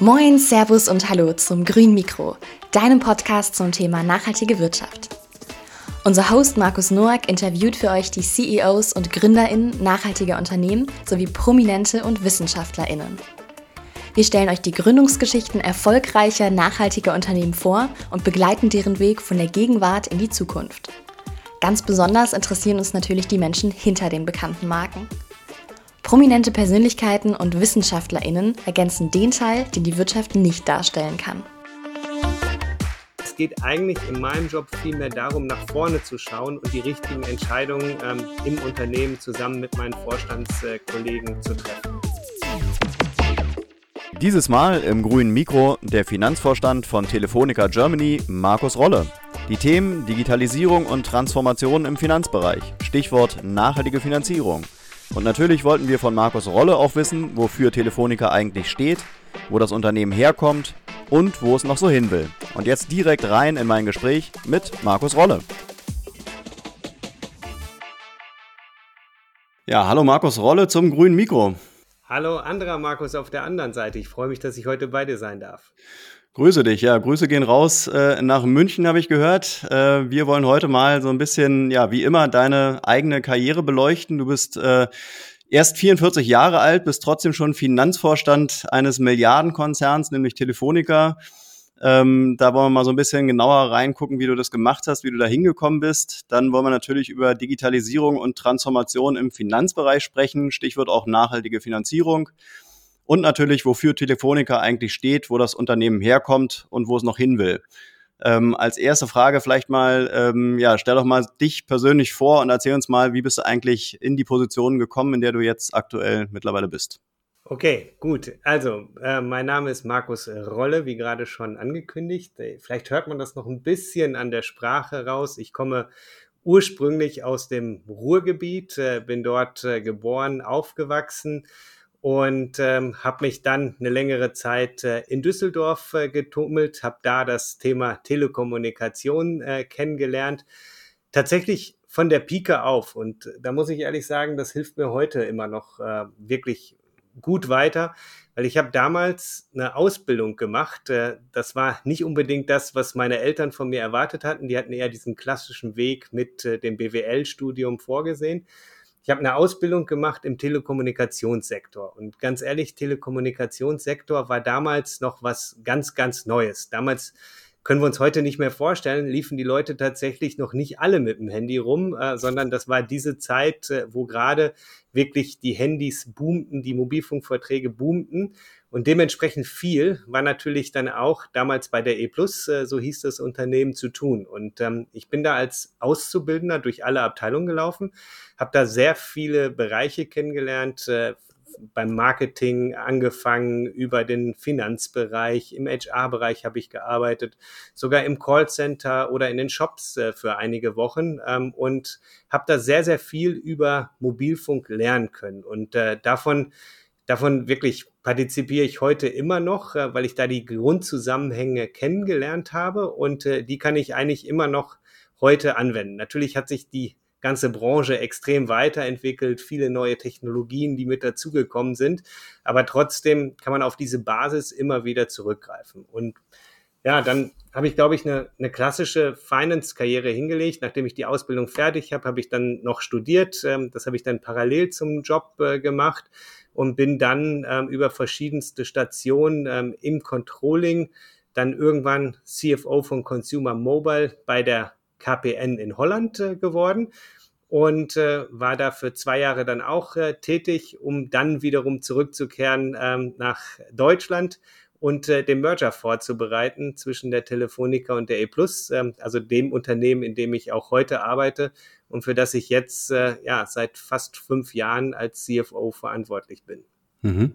Moin, Servus und Hallo zum Grün Mikro, deinem Podcast zum Thema nachhaltige Wirtschaft. Unser Host Markus Noack interviewt für euch die CEOs und GründerInnen nachhaltiger Unternehmen sowie Prominente und WissenschaftlerInnen. Wir stellen euch die Gründungsgeschichten erfolgreicher, nachhaltiger Unternehmen vor und begleiten deren Weg von der Gegenwart in die Zukunft. Ganz besonders interessieren uns natürlich die Menschen hinter den bekannten Marken. Prominente Persönlichkeiten und WissenschaftlerInnen ergänzen den Teil, den die Wirtschaft nicht darstellen kann. Es geht eigentlich in meinem Job vielmehr darum, nach vorne zu schauen und die richtigen Entscheidungen ähm, im Unternehmen zusammen mit meinen Vorstandskollegen zu treffen. Dieses Mal im grünen Mikro der Finanzvorstand von Telefonica Germany, Markus Rolle. Die Themen Digitalisierung und Transformation im Finanzbereich, Stichwort nachhaltige Finanzierung. Und natürlich wollten wir von Markus Rolle auch wissen, wofür Telefonica eigentlich steht, wo das Unternehmen herkommt und wo es noch so hin will. Und jetzt direkt rein in mein Gespräch mit Markus Rolle. Ja, hallo Markus Rolle zum grünen Mikro. Hallo anderer Markus auf der anderen Seite. Ich freue mich, dass ich heute bei dir sein darf. Grüße dich, ja. Grüße gehen raus äh, nach München, habe ich gehört. Äh, wir wollen heute mal so ein bisschen, ja, wie immer, deine eigene Karriere beleuchten. Du bist äh, erst 44 Jahre alt, bist trotzdem schon Finanzvorstand eines Milliardenkonzerns, nämlich Telefonica. Ähm, da wollen wir mal so ein bisschen genauer reingucken, wie du das gemacht hast, wie du da hingekommen bist. Dann wollen wir natürlich über Digitalisierung und Transformation im Finanzbereich sprechen, Stichwort auch nachhaltige Finanzierung und natürlich, wofür Telefonica eigentlich steht, wo das Unternehmen herkommt und wo es noch hin will. Ähm, als erste Frage vielleicht mal, ähm, ja, stell doch mal dich persönlich vor und erzähl uns mal, wie bist du eigentlich in die Position gekommen, in der du jetzt aktuell mittlerweile bist? Okay, gut. Also, äh, mein Name ist Markus Rolle, wie gerade schon angekündigt. Äh, vielleicht hört man das noch ein bisschen an der Sprache raus. Ich komme ursprünglich aus dem Ruhrgebiet, äh, bin dort äh, geboren, aufgewachsen und ähm, habe mich dann eine längere Zeit äh, in Düsseldorf äh, getummelt, habe da das Thema Telekommunikation äh, kennengelernt. Tatsächlich von der Pike auf. Und da muss ich ehrlich sagen, das hilft mir heute immer noch äh, wirklich gut weiter, weil ich habe damals eine Ausbildung gemacht. Äh, das war nicht unbedingt das, was meine Eltern von mir erwartet hatten. Die hatten eher diesen klassischen Weg mit äh, dem BWL-Studium vorgesehen. Ich habe eine Ausbildung gemacht im Telekommunikationssektor. Und ganz ehrlich, Telekommunikationssektor war damals noch was ganz, ganz Neues. Damals können wir uns heute nicht mehr vorstellen, liefen die Leute tatsächlich noch nicht alle mit dem Handy rum, äh, sondern das war diese Zeit, äh, wo gerade wirklich die Handys boomten, die Mobilfunkverträge boomten. Und dementsprechend viel war natürlich dann auch damals bei der E Plus, äh, so hieß das Unternehmen, zu tun. Und ähm, ich bin da als Auszubildender durch alle Abteilungen gelaufen, habe da sehr viele Bereiche kennengelernt, äh, beim Marketing angefangen, über den Finanzbereich, im HR-Bereich habe ich gearbeitet, sogar im Callcenter oder in den Shops äh, für einige Wochen ähm, und habe da sehr, sehr viel über Mobilfunk lernen können. Und äh, davon Davon wirklich partizipiere ich heute immer noch, äh, weil ich da die Grundzusammenhänge kennengelernt habe und äh, die kann ich eigentlich immer noch heute anwenden. Natürlich hat sich die ganze Branche extrem weiterentwickelt, viele neue Technologien, die mit dazugekommen sind, aber trotzdem kann man auf diese Basis immer wieder zurückgreifen. Und ja, dann habe ich, glaube ich, eine, eine klassische Finance-Karriere hingelegt. Nachdem ich die Ausbildung fertig habe, habe ich dann noch studiert. Ähm, das habe ich dann parallel zum Job äh, gemacht und bin dann ähm, über verschiedenste Stationen ähm, im Controlling dann irgendwann CFO von Consumer Mobile bei der KPN in Holland äh, geworden und äh, war da für zwei Jahre dann auch äh, tätig, um dann wiederum zurückzukehren ähm, nach Deutschland und äh, den Merger vorzubereiten zwischen der Telefonica und der E Plus, ähm, also dem Unternehmen, in dem ich auch heute arbeite und für das ich jetzt äh, ja seit fast fünf Jahren als CFO verantwortlich bin. Mhm.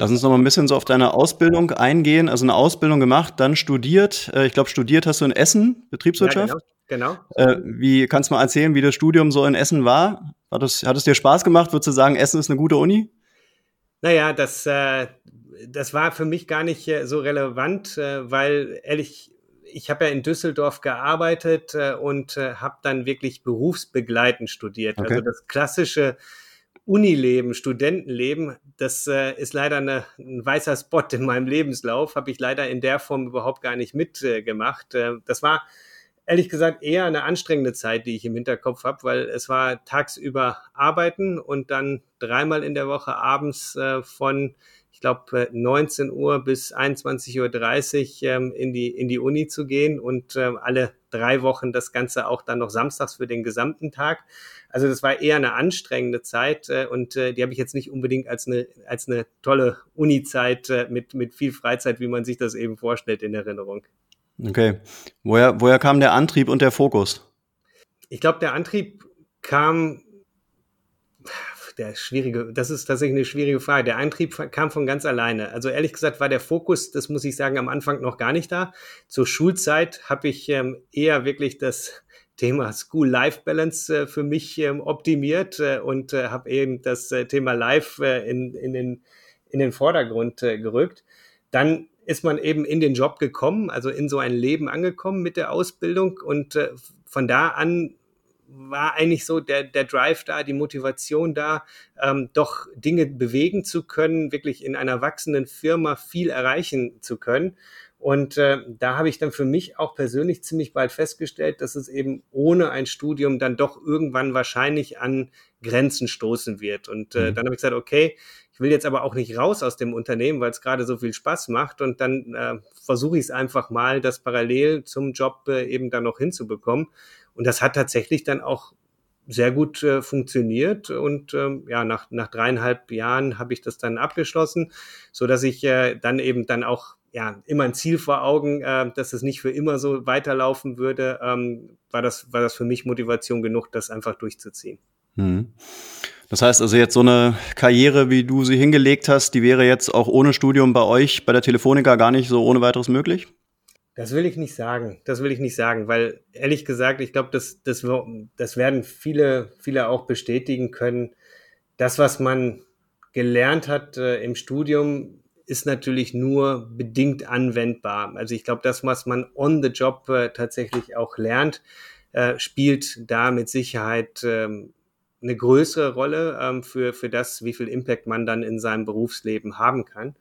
Lass uns noch mal ein bisschen so auf deine Ausbildung eingehen. Also eine Ausbildung gemacht, dann studiert. Äh, ich glaube, studiert hast du in Essen, Betriebswirtschaft. Ja, genau. genau. Äh, wie kannst du mal erzählen, wie das Studium so in Essen war? Hat es, hat es dir Spaß gemacht? Würdest du sagen, Essen ist eine gute Uni? Naja, das, äh, das war für mich gar nicht so relevant, weil ehrlich, ich habe ja in Düsseldorf gearbeitet und habe dann wirklich berufsbegleitend studiert. Okay. Also das klassische Unileben, Studentenleben, das äh, ist leider eine, ein weißer Spot in meinem Lebenslauf, habe ich leider in der Form überhaupt gar nicht mitgemacht. Äh, das war ehrlich gesagt eher eine anstrengende Zeit, die ich im Hinterkopf habe, weil es war tagsüber arbeiten und dann dreimal in der Woche abends äh, von ich glaube, 19 Uhr bis 21.30 Uhr ähm, in, die, in die Uni zu gehen und ähm, alle drei Wochen das Ganze auch dann noch samstags für den gesamten Tag. Also das war eher eine anstrengende Zeit äh, und äh, die habe ich jetzt nicht unbedingt als eine, als eine tolle Uni-Zeit äh, mit, mit viel Freizeit, wie man sich das eben vorstellt, in Erinnerung. Okay. Woher, woher kam der Antrieb und der Fokus? Ich glaube, der Antrieb kam der schwierige, das ist tatsächlich eine schwierige Frage. Der Eintrieb kam von ganz alleine. Also ehrlich gesagt war der Fokus, das muss ich sagen, am Anfang noch gar nicht da. Zur Schulzeit habe ich ähm, eher wirklich das Thema School-Life-Balance äh, für mich ähm, optimiert äh, und äh, habe eben das äh, Thema Life äh, in, in, den, in den Vordergrund äh, gerückt. Dann ist man eben in den Job gekommen, also in so ein Leben angekommen mit der Ausbildung und von da an war eigentlich so der, der Drive da, die Motivation da, ähm, doch Dinge bewegen zu können, wirklich in einer wachsenden Firma viel erreichen zu können. Und äh, da habe ich dann für mich auch persönlich ziemlich bald festgestellt, dass es eben ohne ein Studium dann doch irgendwann wahrscheinlich an Grenzen stoßen wird. Und äh, mhm. dann habe ich gesagt, okay, ich will jetzt aber auch nicht raus aus dem Unternehmen, weil es gerade so viel Spaß macht. Und dann äh, versuche ich es einfach mal, das parallel zum Job äh, eben dann noch hinzubekommen. Und das hat tatsächlich dann auch sehr gut äh, funktioniert und ähm, ja nach nach dreieinhalb Jahren habe ich das dann abgeschlossen, so dass ich äh, dann eben dann auch ja immer ein Ziel vor Augen, äh, dass es nicht für immer so weiterlaufen würde, ähm, war das war das für mich Motivation genug, das einfach durchzuziehen. Hm. Das heißt also jetzt so eine Karriere, wie du sie hingelegt hast, die wäre jetzt auch ohne Studium bei euch bei der Telefonica gar nicht so ohne weiteres möglich? Das will ich nicht sagen. Das will ich nicht sagen, weil ehrlich gesagt, ich glaube, das, das, das werden viele, viele auch bestätigen können. Das, was man gelernt hat äh, im Studium, ist natürlich nur bedingt anwendbar. Also ich glaube, das, was man on the job äh, tatsächlich auch lernt, äh, spielt da mit Sicherheit ähm, eine größere Rolle ähm, für, für das, wie viel Impact man dann in seinem Berufsleben haben kann.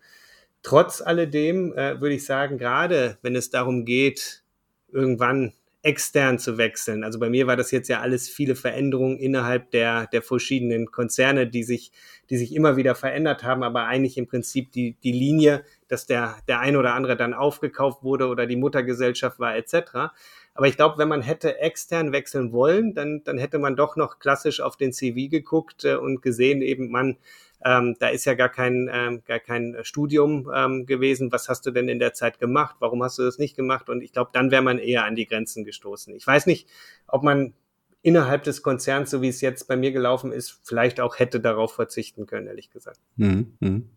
Trotz alledem äh, würde ich sagen, gerade wenn es darum geht, irgendwann extern zu wechseln. Also bei mir war das jetzt ja alles viele Veränderungen innerhalb der, der verschiedenen Konzerne, die sich, die sich immer wieder verändert haben, aber eigentlich im Prinzip die, die Linie, dass der, der ein oder andere dann aufgekauft wurde oder die Muttergesellschaft war etc. Aber ich glaube, wenn man hätte extern wechseln wollen, dann, dann hätte man doch noch klassisch auf den CV geguckt äh, und gesehen eben, man, ähm, da ist ja gar kein, ähm, gar kein Studium ähm, gewesen. Was hast du denn in der Zeit gemacht? Warum hast du das nicht gemacht? Und ich glaube, dann wäre man eher an die Grenzen gestoßen. Ich weiß nicht, ob man innerhalb des Konzerns, so wie es jetzt bei mir gelaufen ist, vielleicht auch hätte darauf verzichten können, ehrlich gesagt. Mhm. mhm.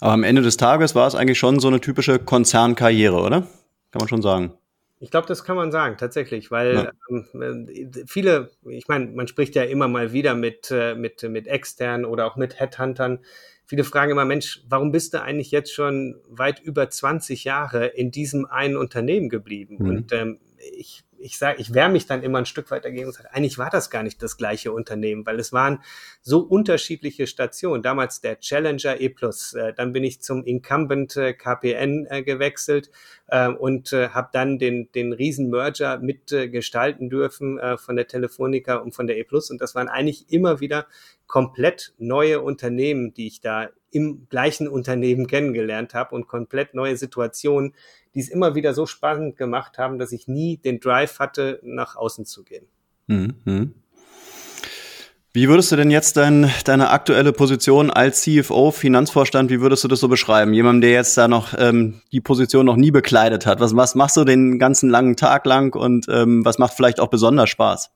Aber am Ende des Tages war es eigentlich schon so eine typische Konzernkarriere, oder? Kann man schon sagen. Ich glaube, das kann man sagen, tatsächlich, weil ähm, viele, ich meine, man spricht ja immer mal wieder mit, äh, mit, mit externen oder auch mit Headhuntern. Viele fragen immer, Mensch, warum bist du eigentlich jetzt schon weit über 20 Jahre in diesem einen Unternehmen geblieben? Mhm. Und ähm, ich ich sage, ich wehre mich dann immer ein Stück weit dagegen und sage, eigentlich war das gar nicht das gleiche Unternehmen, weil es waren so unterschiedliche Stationen. Damals der Challenger E+, äh, dann bin ich zum Incumbent äh, KPN äh, gewechselt äh, und äh, habe dann den, den Riesen-Merger mitgestalten dürfen äh, von der Telefonica und von der E+. Und das waren eigentlich immer wieder komplett neue Unternehmen, die ich da im gleichen Unternehmen kennengelernt habe und komplett neue Situationen, die es immer wieder so spannend gemacht haben, dass ich nie den Drive hatte, nach außen zu gehen. Mhm. Wie würdest du denn jetzt dein, deine aktuelle Position als CFO, Finanzvorstand, wie würdest du das so beschreiben? Jemandem, der jetzt da noch ähm, die Position noch nie bekleidet hat. Was, was machst du den ganzen langen Tag lang und ähm, was macht vielleicht auch besonders Spaß?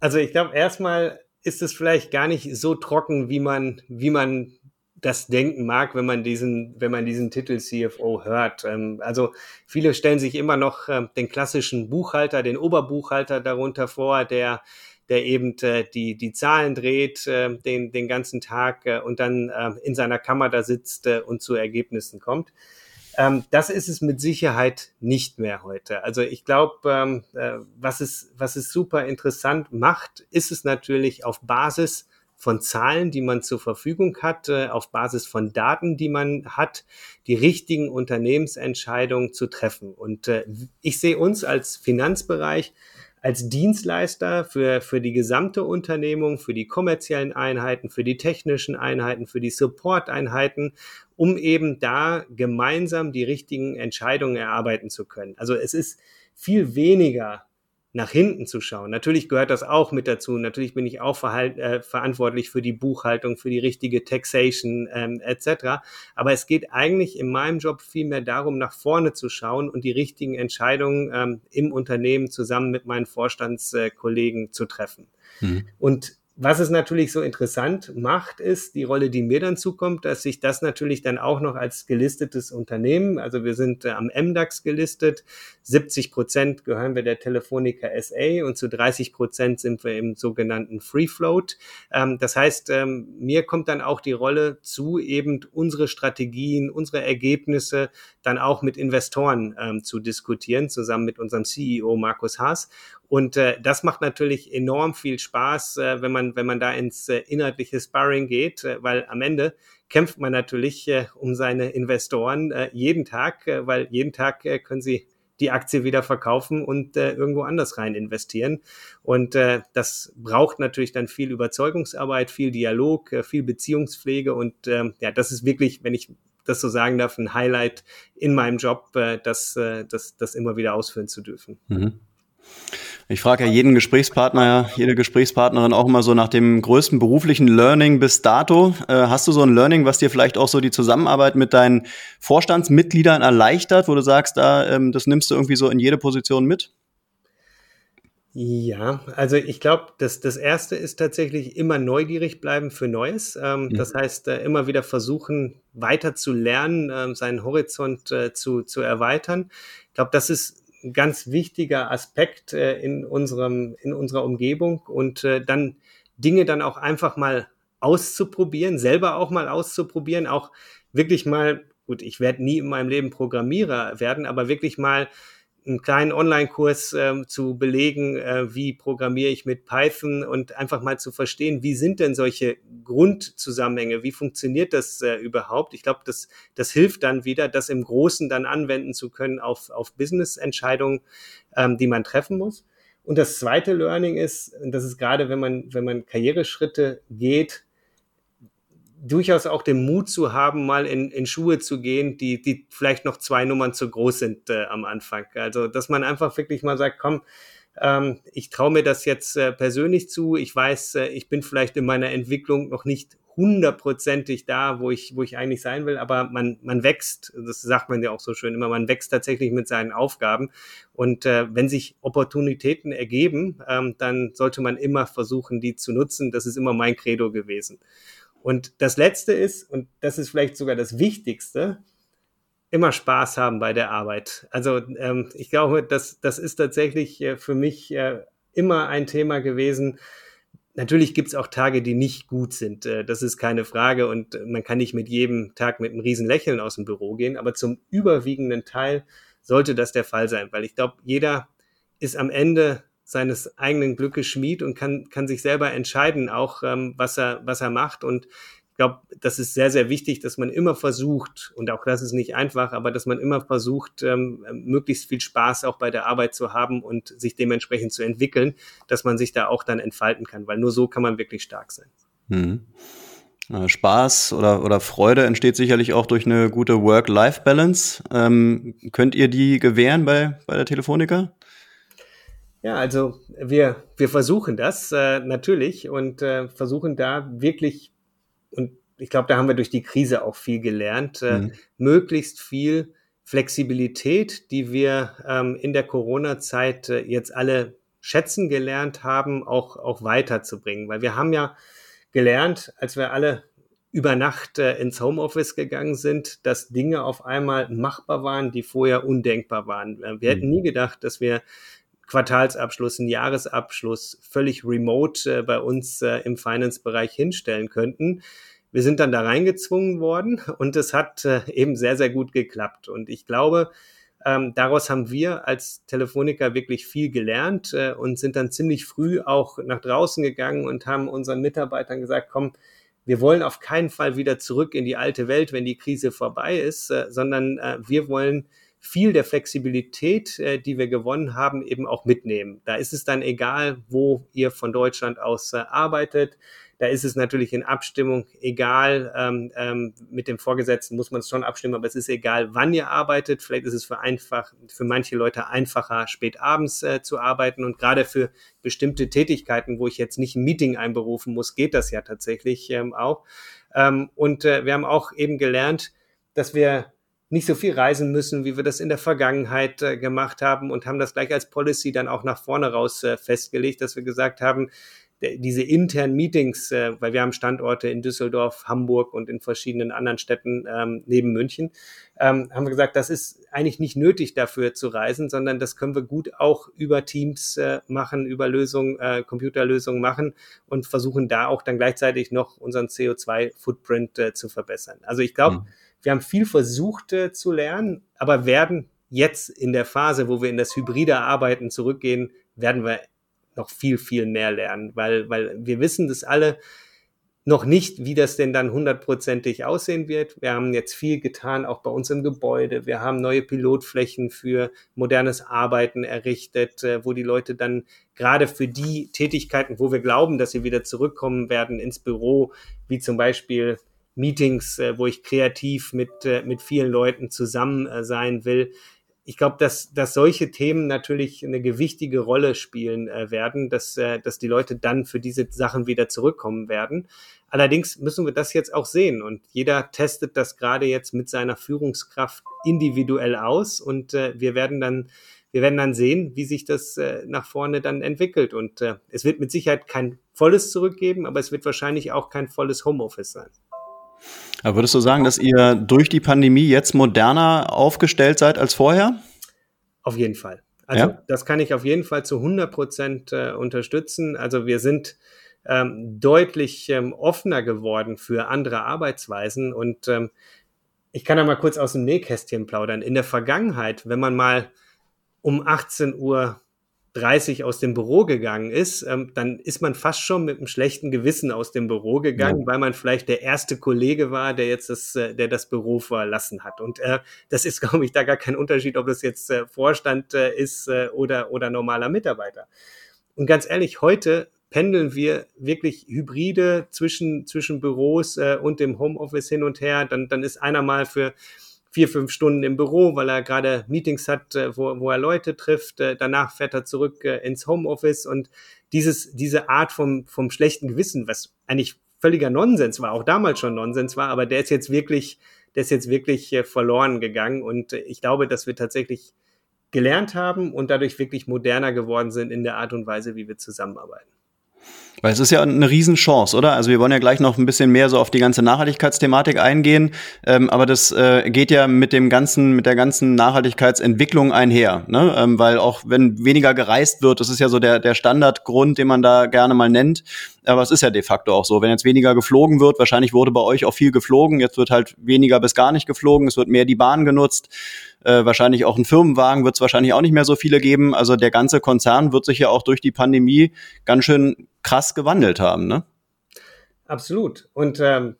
Also ich glaube, erstmal ist es vielleicht gar nicht so trocken, wie man, wie man das denken mag, wenn man diesen, wenn man diesen Titel CFO hört. Ähm, also viele stellen sich immer noch ähm, den klassischen Buchhalter, den Oberbuchhalter darunter vor, der der eben äh, die, die Zahlen dreht äh, den, den ganzen Tag äh, und dann äh, in seiner Kammer da sitzt und zu Ergebnissen kommt. Ähm, das ist es mit Sicherheit nicht mehr heute. Also ich glaube, ähm, was, es, was es super interessant macht, ist es natürlich auf Basis von Zahlen, die man zur Verfügung hat, äh, auf Basis von Daten, die man hat, die richtigen Unternehmensentscheidungen zu treffen. Und äh, ich sehe uns als Finanzbereich als Dienstleister für, für die gesamte Unternehmung, für die kommerziellen Einheiten, für die technischen Einheiten, für die Support-Einheiten, um eben da gemeinsam die richtigen Entscheidungen erarbeiten zu können. Also es ist viel weniger nach hinten zu schauen. Natürlich gehört das auch mit dazu. Natürlich bin ich auch äh, verantwortlich für die Buchhaltung, für die richtige Taxation ähm, etc. Aber es geht eigentlich in meinem Job vielmehr darum, nach vorne zu schauen und die richtigen Entscheidungen ähm, im Unternehmen zusammen mit meinen Vorstandskollegen zu treffen. Mhm. Und was es natürlich so interessant macht, ist die Rolle, die mir dann zukommt, dass sich das natürlich dann auch noch als gelistetes Unternehmen, also wir sind äh, am MDAX gelistet, 70 Prozent gehören wir der Telefonica SA und zu 30 Prozent sind wir im sogenannten Free Float. Ähm, das heißt, ähm, mir kommt dann auch die Rolle zu, eben unsere Strategien, unsere Ergebnisse dann auch mit Investoren ähm, zu diskutieren, zusammen mit unserem CEO Markus Haas. Und äh, das macht natürlich enorm viel Spaß, äh, wenn man wenn man da ins äh, inhaltliche Sparring geht, äh, weil am Ende kämpft man natürlich äh, um seine Investoren jeden Tag, weil jeden Tag können sie die Aktie wieder verkaufen und äh, irgendwo anders rein investieren. Und äh, das braucht natürlich dann viel Überzeugungsarbeit, viel Dialog, äh, viel Beziehungspflege und äh, ja, das ist wirklich, wenn ich das so sagen darf, ein Highlight in meinem Job, das, das, das immer wieder ausführen zu dürfen. Mhm. Ich frage ja jeden Gesprächspartner, jede Gesprächspartnerin auch immer so nach dem größten beruflichen Learning bis dato. Äh, hast du so ein Learning, was dir vielleicht auch so die Zusammenarbeit mit deinen Vorstandsmitgliedern erleichtert, wo du sagst, da, ähm, das nimmst du irgendwie so in jede Position mit? Ja, also ich glaube, das, das erste ist tatsächlich immer neugierig bleiben für Neues. Ähm, ja. Das heißt, äh, immer wieder versuchen, weiter zu lernen, äh, seinen Horizont äh, zu, zu erweitern. Ich glaube, das ist ganz wichtiger Aspekt äh, in unserem, in unserer Umgebung. Und äh, dann Dinge dann auch einfach mal auszuprobieren, selber auch mal auszuprobieren, auch wirklich mal, gut, ich werde nie in meinem Leben Programmierer werden, aber wirklich mal einen kleinen Online-Kurs äh, zu belegen, äh, wie programmiere ich mit Python und einfach mal zu verstehen, wie sind denn solche Grundzusammenhänge, wie funktioniert das äh, überhaupt? Ich glaube, das, das hilft dann wieder, das im Großen dann anwenden zu können auf, auf Business-Entscheidungen, ähm, die man treffen muss. Und das zweite Learning ist, und das ist gerade, wenn man, wenn man Karriereschritte geht, durchaus auch den Mut zu haben, mal in, in Schuhe zu gehen, die, die vielleicht noch zwei Nummern zu groß sind äh, am Anfang. Also, dass man einfach wirklich mal sagt, komm, ähm, ich traue mir das jetzt äh, persönlich zu. Ich weiß, äh, ich bin vielleicht in meiner Entwicklung noch nicht hundertprozentig da, wo ich, wo ich eigentlich sein will, aber man, man wächst, das sagt man ja auch so schön immer, man wächst tatsächlich mit seinen Aufgaben. Und äh, wenn sich Opportunitäten ergeben, ähm, dann sollte man immer versuchen, die zu nutzen. Das ist immer mein Credo gewesen. Und das Letzte ist, und das ist vielleicht sogar das Wichtigste, immer Spaß haben bei der Arbeit. Also ähm, ich glaube, das, das ist tatsächlich äh, für mich äh, immer ein Thema gewesen. Natürlich gibt es auch Tage, die nicht gut sind. Äh, das ist keine Frage. Und man kann nicht mit jedem Tag mit einem riesen Lächeln aus dem Büro gehen. Aber zum überwiegenden Teil sollte das der Fall sein, weil ich glaube, jeder ist am Ende seines eigenen Glückes Schmied und kann, kann sich selber entscheiden, auch ähm, was, er, was er macht. Und ich glaube, das ist sehr, sehr wichtig, dass man immer versucht, und auch das ist nicht einfach, aber dass man immer versucht, ähm, möglichst viel Spaß auch bei der Arbeit zu haben und sich dementsprechend zu entwickeln, dass man sich da auch dann entfalten kann, weil nur so kann man wirklich stark sein. Mhm. Spaß oder, oder Freude entsteht sicherlich auch durch eine gute Work-Life-Balance. Ähm, könnt ihr die gewähren bei, bei der Telefonica? Ja, also wir, wir versuchen das äh, natürlich und äh, versuchen da wirklich, und ich glaube, da haben wir durch die Krise auch viel gelernt, äh, mhm. möglichst viel Flexibilität, die wir ähm, in der Corona-Zeit äh, jetzt alle schätzen gelernt haben, auch, auch weiterzubringen. Weil wir haben ja gelernt, als wir alle über Nacht äh, ins Homeoffice gegangen sind, dass Dinge auf einmal machbar waren, die vorher undenkbar waren. Äh, wir mhm. hätten nie gedacht, dass wir Quartalsabschluss, einen Jahresabschluss völlig remote äh, bei uns äh, im Finance-Bereich hinstellen könnten. Wir sind dann da reingezwungen worden und es hat äh, eben sehr, sehr gut geklappt. Und ich glaube, Ähm, daraus haben wir als Telefoniker wirklich viel gelernt äh, und sind dann ziemlich früh auch nach draußen gegangen und haben unseren Mitarbeitern gesagt, komm, wir wollen auf keinen Fall wieder zurück in die alte Welt, wenn die Krise vorbei ist, äh, sondern äh, wir wollen viel der Flexibilität, äh, die wir gewonnen haben, eben auch mitnehmen. Da ist es dann egal, wo ihr von Deutschland aus äh, arbeitet. Da ist es natürlich in Abstimmung egal. Ähm, ähm, mit dem Vorgesetzten muss man es schon abstimmen, aber es ist egal, wann ihr arbeitet. Vielleicht ist es für einfach, für manche Leute einfacher, spät abends äh, zu arbeiten. Und gerade für bestimmte Tätigkeiten, wo ich jetzt nicht ein Meeting einberufen muss, geht das ja tatsächlich ähm, auch. Ähm, und äh, wir haben auch eben gelernt, dass wir nicht so viel reisen müssen, wie wir das in der Vergangenheit äh, gemacht haben und haben das gleich als Policy dann auch nach vorne raus äh, festgelegt, dass wir gesagt haben, diese internen Meetings, äh, weil wir haben Standorte in Düsseldorf, Hamburg und in verschiedenen anderen Städten ähm, neben München, ähm, haben wir gesagt, das ist eigentlich nicht nötig dafür zu reisen, sondern das können wir gut auch über Teams äh, machen, über Lösungen, äh, Computerlösungen machen und versuchen da auch dann gleichzeitig noch unseren CO2-Footprint äh, zu verbessern. Also ich glaube, mhm. Wir haben viel versucht äh, zu lernen, aber werden jetzt in der Phase, wo wir in das hybride Arbeiten zurückgehen, werden wir noch viel, viel mehr lernen, weil, weil wir wissen das alle noch nicht, wie das denn dann hundertprozentig aussehen wird. Wir haben jetzt viel getan, auch bei uns im Gebäude. Wir haben neue Pilotflächen für modernes Arbeiten errichtet, äh, wo die Leute dann gerade für die Tätigkeiten, wo wir glauben, dass sie wieder zurückkommen werden ins Büro, wie zum Beispiel Meetings, äh, wo ich kreativ mit, äh, mit vielen Leuten zusammen sein will, ich glaube, dass, dass solche Themen natürlich eine gewichtige Rolle spielen äh, werden, dass, äh, dass die Leute dann für diese Sachen wieder zurückkommen werden. Allerdings müssen wir das jetzt auch sehen und jeder testet das gerade jetzt mit seiner Führungskraft individuell aus und äh, wir werden dann wir werden dann sehen, wie sich das äh, nach vorne dann entwickelt. Und äh, es wird mit Sicherheit kein volles zurückgeben, aber es wird wahrscheinlich auch kein volles Homeoffice sein. Aber würdest du sagen, dass ihr durch die Pandemie jetzt moderner aufgestellt seid als vorher? Auf jeden Fall. Also ja? das kann ich auf jeden Fall zu 100 Prozent äh, unterstützen. Also wir sind ähm, deutlich ähm, offener geworden für andere Arbeitsweisen und ähm, ich kann da mal kurz aus dem Nähkästchen plaudern. In der Vergangenheit, wenn man mal um 18 Uhr 30 aus dem Büro gegangen ist, ähm, dann ist man fast schon mit einem schlechten Gewissen aus dem Büro gegangen, ja. weil man vielleicht der erste Kollege war, der jetzt das, äh, der das Büro verlassen hat. Und äh, das ist, glaube ich, da gar kein Unterschied, ob das jetzt äh, Vorstand äh, ist äh, oder, oder normaler Mitarbeiter. Und ganz ehrlich, heute pendeln wir wirklich Hybride zwischen, zwischen Büros äh, und dem Homeoffice hin und her. Dann, dann ist einer mal für vier, fünf Stunden im Büro, weil er gerade Meetings hat, äh, wo, wo er Leute trifft. Äh, danach fährt er zurück äh, ins Homeoffice und dieses, diese Art vom, vom schlechten Gewissen, was eigentlich völliger Nonsens war, auch damals schon Nonsens war, aber der ist jetzt wirklich, der ist jetzt wirklich verloren gegangen und ich glaube, dass wir tatsächlich gelernt haben und dadurch wirklich moderner geworden sind in der Art und Weise, wie wir zusammenarbeiten. Weil es ist ja eine Riesenchance, oder? Also wir wollen ja gleich noch ein bisschen mehr so auf die ganze Nachhaltigkeitsthematik eingehen, ähm, aber das äh, geht ja mit dem ganzen, mit der ganzen Nachhaltigkeitsentwicklung einher, ne? Ähm, weil auch wenn weniger gereist wird, das ist ja so der der Standardgrund, den man da gerne mal nennt, aber es ist ja de facto auch so, wenn jetzt weniger geflogen wird, wahrscheinlich wurde bei euch auch viel geflogen, jetzt wird halt weniger bis gar nicht geflogen, es wird mehr die Bahn genutzt. Äh, wahrscheinlich auch ein Firmenwagen wird es wahrscheinlich auch nicht mehr so viele geben. Also der ganze Konzern wird sich ja auch durch die Pandemie ganz schön krass gewandelt haben, ne? Absolut. Und ähm,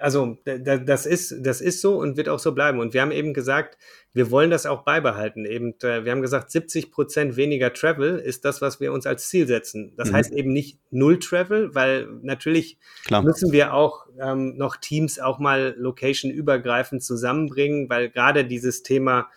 also das ist, das ist so und wird auch so bleiben. Und wir haben eben gesagt, wir wollen das auch beibehalten. Eben, äh, wir haben gesagt, 70 Prozent weniger Travel ist das, was wir uns als Ziel setzen. Das mhm. heißt eben nicht Null Travel, weil natürlich Klar. müssen wir auch ähm, noch Teams auch mal location-übergreifend zusammenbringen, weil gerade dieses Thema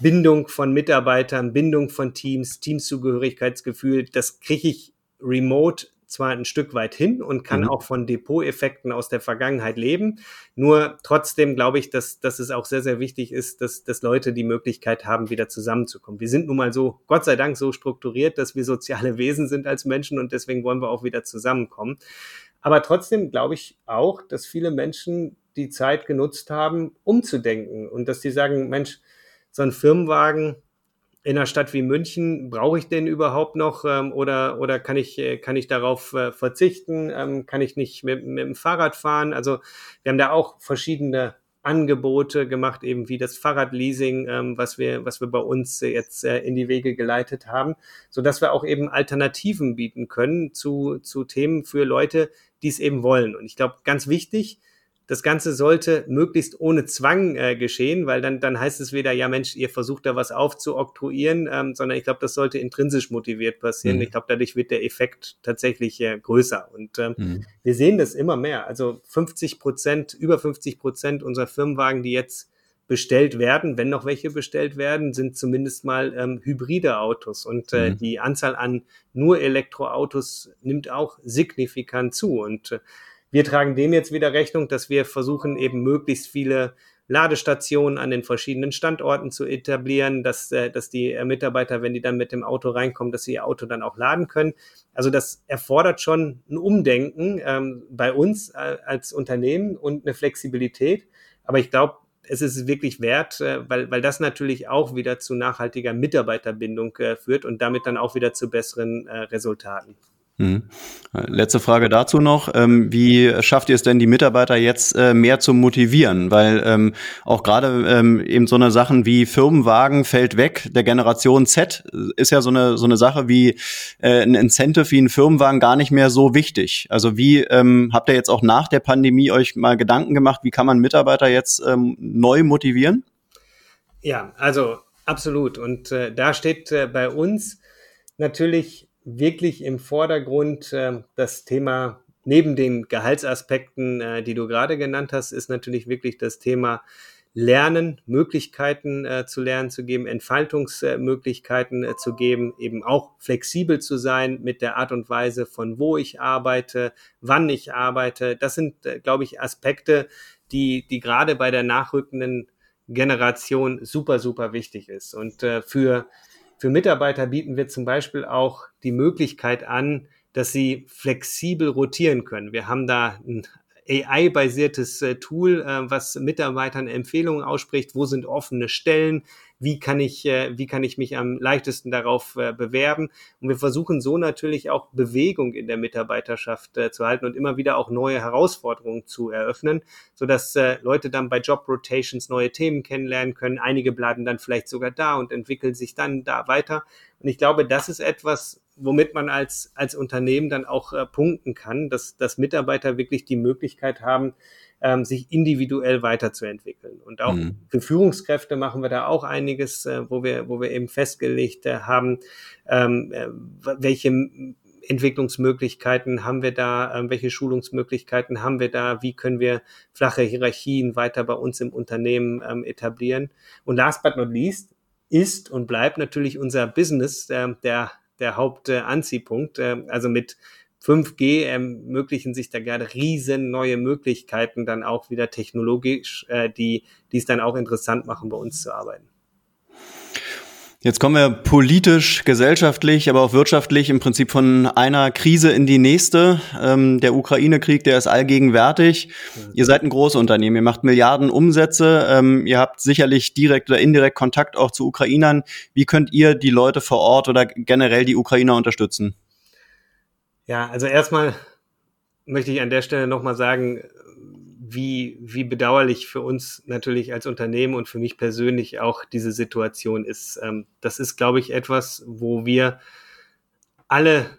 Bindung von Mitarbeitern, Bindung von Teams, Teamzugehörigkeitsgefühl, das kriege ich remote zwar ein Stück weit hin und kann mhm. auch von Depot-Effekten aus der Vergangenheit leben. Nur trotzdem glaube ich, dass, dass es auch sehr, sehr wichtig ist, dass, dass Leute die Möglichkeit haben, wieder zusammenzukommen. Wir sind nun mal so, Gott sei Dank, so strukturiert, dass wir soziale Wesen sind als Menschen und deswegen wollen wir auch wieder zusammenkommen. Aber trotzdem glaube ich auch, dass viele Menschen die Zeit genutzt haben, umzudenken und dass sie sagen, Mensch, so ein Firmenwagen, in einer Stadt wie München, brauche ich den überhaupt noch ähm, oder, oder kann, ich, äh, kann ich darauf äh, verzichten? Ähm, kann ich nicht mit, mit dem Fahrrad fahren? Also wir haben da auch verschiedene Angebote gemacht, eben wie das Fahrradleasing, ähm, was wir, was wir bei uns jetzt äh, in die Wege geleitet haben, so dass wir auch eben Alternativen bieten können zu, zu Themen für Leute, die es eben wollen. Und ich glaube, ganz wichtig, das Ganze sollte möglichst ohne Zwang äh, geschehen, weil dann, dann heißt es wieder, ja Mensch, ihr versucht da was aufzuoktroyieren, ähm, sondern ich glaube, das sollte intrinsisch motiviert passieren. Mhm. Ich glaube, dadurch wird der Effekt tatsächlich äh, größer. Und ähm, mhm. wir sehen das immer mehr. Also 50 Prozent, über 50 Prozent unserer Firmenwagen, die jetzt bestellt werden, wenn noch welche bestellt werden, sind zumindest mal ähm, hybride Autos. Und äh, mhm. die Anzahl an nur Elektroautos nimmt auch signifikant zu. Und äh, wir tragen dem jetzt wieder Rechnung, dass wir versuchen, eben möglichst viele Ladestationen an den verschiedenen Standorten zu etablieren, dass, äh, dass die Mitarbeiter, wenn die dann mit dem Auto reinkommen, dass sie ihr Auto dann auch laden können. Also das erfordert schon ein Umdenken ähm, bei uns äh, als Unternehmen und eine Flexibilität. Aber ich glaube, es ist wirklich wert, äh, weil, weil das natürlich auch wieder zu nachhaltiger Mitarbeiterbindung äh, führt und damit dann auch wieder zu besseren Resultaten. Mhm. Letzte Frage dazu noch. Ähm, wie schafft ihr es denn, die Mitarbeiter jetzt äh, mehr zu motivieren? Weil ähm, auch gerade ähm, eben so eine Sachen wie Firmenwagen fällt weg. Der Generation Z ist ja so eine, so eine Sache wie äh, ein Incentive wie ein Firmenwagen gar nicht mehr so wichtig. Also wie habt ihr jetzt auch nach der Pandemie euch mal Gedanken gemacht, wie kann man Mitarbeiter jetzt neu motivieren? Ja, also absolut. Und äh, da steht äh, bei uns natürlich wirklich im Vordergrund äh, das Thema, neben den Gehaltsaspekten, äh, die du gerade genannt hast, ist natürlich wirklich das Thema Lernen, Möglichkeiten äh, zu lernen zu geben, Entfaltungsmöglichkeiten zu geben, eben auch flexibel zu sein mit der Art und Weise, von wo ich arbeite, wann ich arbeite. Das sind, glaube ich, Aspekte, die, die gerade bei der nachrückenden Generation super, super wichtig ist. Und für für Mitarbeiter bieten wir zum Beispiel auch die Möglichkeit an, dass sie flexibel rotieren können. Wir haben da ein AI-basiertes äh, Tool, äh, was Mitarbeitern Empfehlungen ausspricht, wo sind offene Stellen, wie kann ich, äh, wie kann ich mich am leichtesten darauf äh, bewerben. Und wir versuchen so natürlich auch Bewegung in der Mitarbeiterschaft äh, zu halten und immer wieder auch neue Herausforderungen zu eröffnen, sodass äh, Leute dann bei Job Rotations neue Themen kennenlernen können. Einige bleiben dann vielleicht sogar da und entwickeln sich dann da weiter. Und ich glaube, das ist etwas, womit man als, als Unternehmen dann auch äh, punkten kann, dass, dass Mitarbeiter wirklich die Möglichkeit haben, ähm, sich individuell weiterzuentwickeln. Und auch mhm. für Führungskräfte machen wir da auch einiges, äh, wo wir, wo wir eben festgelegt äh, haben, ähm, äh, welche Entwicklungsmöglichkeiten haben wir da, äh, welche Schulungsmöglichkeiten haben wir da, wie können wir flache Hierarchien weiter bei uns im Unternehmen ähm, etablieren. Und last but not least ist und bleibt natürlich unser Business äh, der, der Hauptanziehpunkt. Äh, also mit 5G ermöglichen sich da gerade riesen neue Möglichkeiten dann auch wieder technologisch, äh, die, die es dann auch interessant machen, bei uns zu arbeiten. Jetzt kommen wir politisch, gesellschaftlich, aber auch wirtschaftlich im Prinzip von einer Krise in die nächste. Ähm, der Ukraine-Krieg, der ist allgegenwärtig. Mhm. Ihr seid ein Großunternehmen, ihr macht Milliarden Umsätze, ähm, ihr habt sicherlich direkt oder indirekt Kontakt auch zu Ukrainern. Wie könnt ihr die Leute vor Ort oder generell die Ukrainer unterstützen? Ja, also erstmal möchte ich an der Stelle nochmal sagen, wie, wie bedauerlich für uns natürlich als Unternehmen und für mich persönlich auch diese Situation ist. Ähm, das ist, glaube ich, etwas, wo wir alle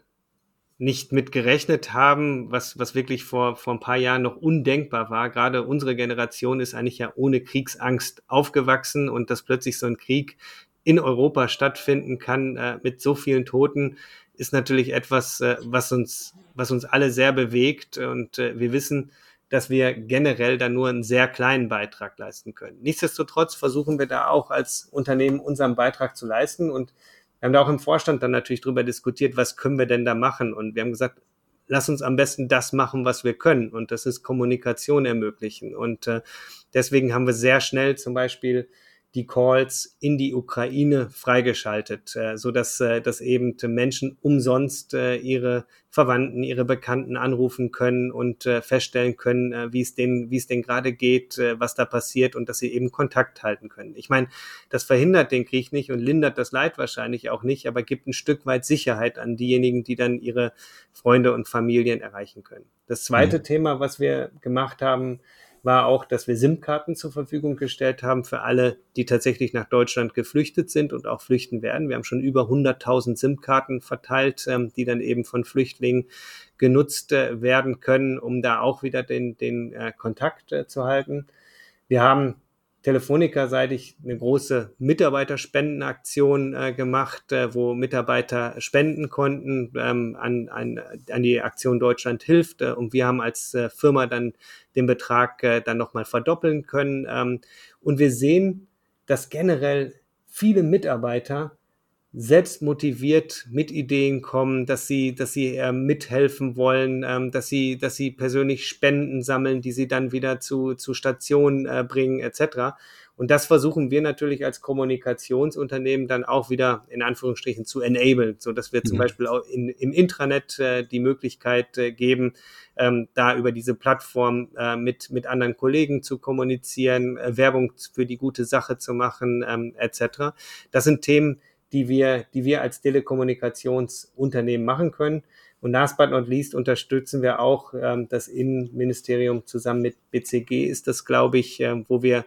nicht mit gerechnet haben, was, was wirklich vor, vor ein paar Jahren noch undenkbar war. Gerade unsere Generation ist eigentlich ja ohne Kriegsangst aufgewachsen und dass plötzlich so ein Krieg in Europa stattfinden kann äh, mit so vielen Toten, ist natürlich etwas, äh, was uns, was uns alle sehr bewegt. Und äh, wir wissen, dass wir generell da nur einen sehr kleinen Beitrag leisten können. Nichtsdestotrotz versuchen wir da auch als Unternehmen unseren Beitrag zu leisten. Und wir haben da auch im Vorstand dann natürlich drüber diskutiert, was können wir denn da machen? Und wir haben gesagt, lass uns am besten das machen, was wir können und das ist Kommunikation ermöglichen. Und äh, deswegen haben wir sehr schnell zum Beispiel die Calls in die Ukraine freigeschaltet, äh, so dass, äh, dass eben Menschen umsonst äh, ihre Verwandten, ihre Bekannten anrufen können und äh, feststellen können, äh, wie es denen, wie es denen gerade geht, äh, was da passiert und dass sie eben Kontakt halten können. Ich meine, das verhindert den Krieg nicht und lindert das Leid wahrscheinlich auch nicht, aber gibt ein Stück weit Sicherheit an diejenigen, die dann ihre Freunde und Familien erreichen können. Das zweite mhm. Thema, was wir gemacht haben, war auch, dass wir SIM-Karten zur Verfügung gestellt haben für alle, die tatsächlich nach Deutschland geflüchtet sind und auch flüchten werden. Wir haben schon über 100.000 SIM-Karten verteilt, ähm, die dann eben von Flüchtlingen genutzt äh, werden können, um da auch wieder den, den äh, Kontakt äh, zu halten. Wir haben Telefonica-seitig eine große Mitarbeiterspendenaktion äh, gemacht, äh, wo Mitarbeiter spenden konnten ähm, an, an, an die Aktion Deutschland hilft. Äh, und wir haben als äh, Firma dann den Betrag äh, dann nochmal verdoppeln können. Ähm, und wir sehen, dass generell viele Mitarbeiter selbst motiviert mit Ideen kommen, dass sie, dass sie äh, mithelfen wollen, ähm, dass sie, dass sie persönlich Spenden sammeln, die sie dann wieder zu, zu Stationen äh, bringen, etc. Und das versuchen wir natürlich als Kommunikationsunternehmen dann auch wieder in Anführungsstrichen zu enablen, so dass wir mhm. zum Beispiel auch in, im Intranet äh, die Möglichkeit äh, geben, ähm, da über diese Plattform äh, mit, mit anderen Kollegen zu kommunizieren, äh, Werbung für die gute Sache zu machen, ähm, etc. Das sind Themen, die wir, die wir als Telekommunikationsunternehmen machen können. Und last but not least unterstützen wir auch ähm, das Innenministerium zusammen mit BCG ist das, glaube ich, äh, wo wir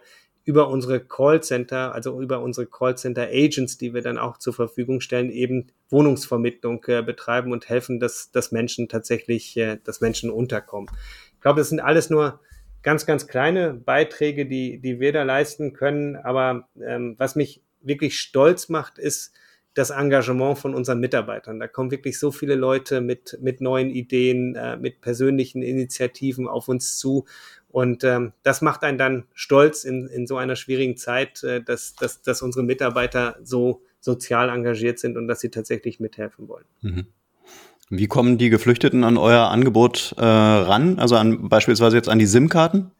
über unsere Callcenter, also über unsere Callcenter Agents, die wir dann auch zur Verfügung stellen, eben Wohnungsvermittlung äh, betreiben und helfen, dass, dass Menschen tatsächlich, äh, dass Menschen unterkommen. Ich glaube, das sind alles nur ganz, ganz kleine Beiträge, die, die wir da leisten können. Aber ähm, was mich wirklich stolz macht, ist das Engagement von unseren Mitarbeitern. Da kommen wirklich so viele Leute mit, mit neuen Ideen, äh, mit persönlichen Initiativen auf uns zu. Und ähm, das macht einen dann stolz in, in so einer schwierigen Zeit, äh, dass, dass, dass unsere Mitarbeiter so sozial engagiert sind und dass sie tatsächlich mithelfen wollen. Mhm. Wie kommen die Geflüchteten an euer Angebot äh, ran? Also an beispielsweise jetzt an die SIM-Karten?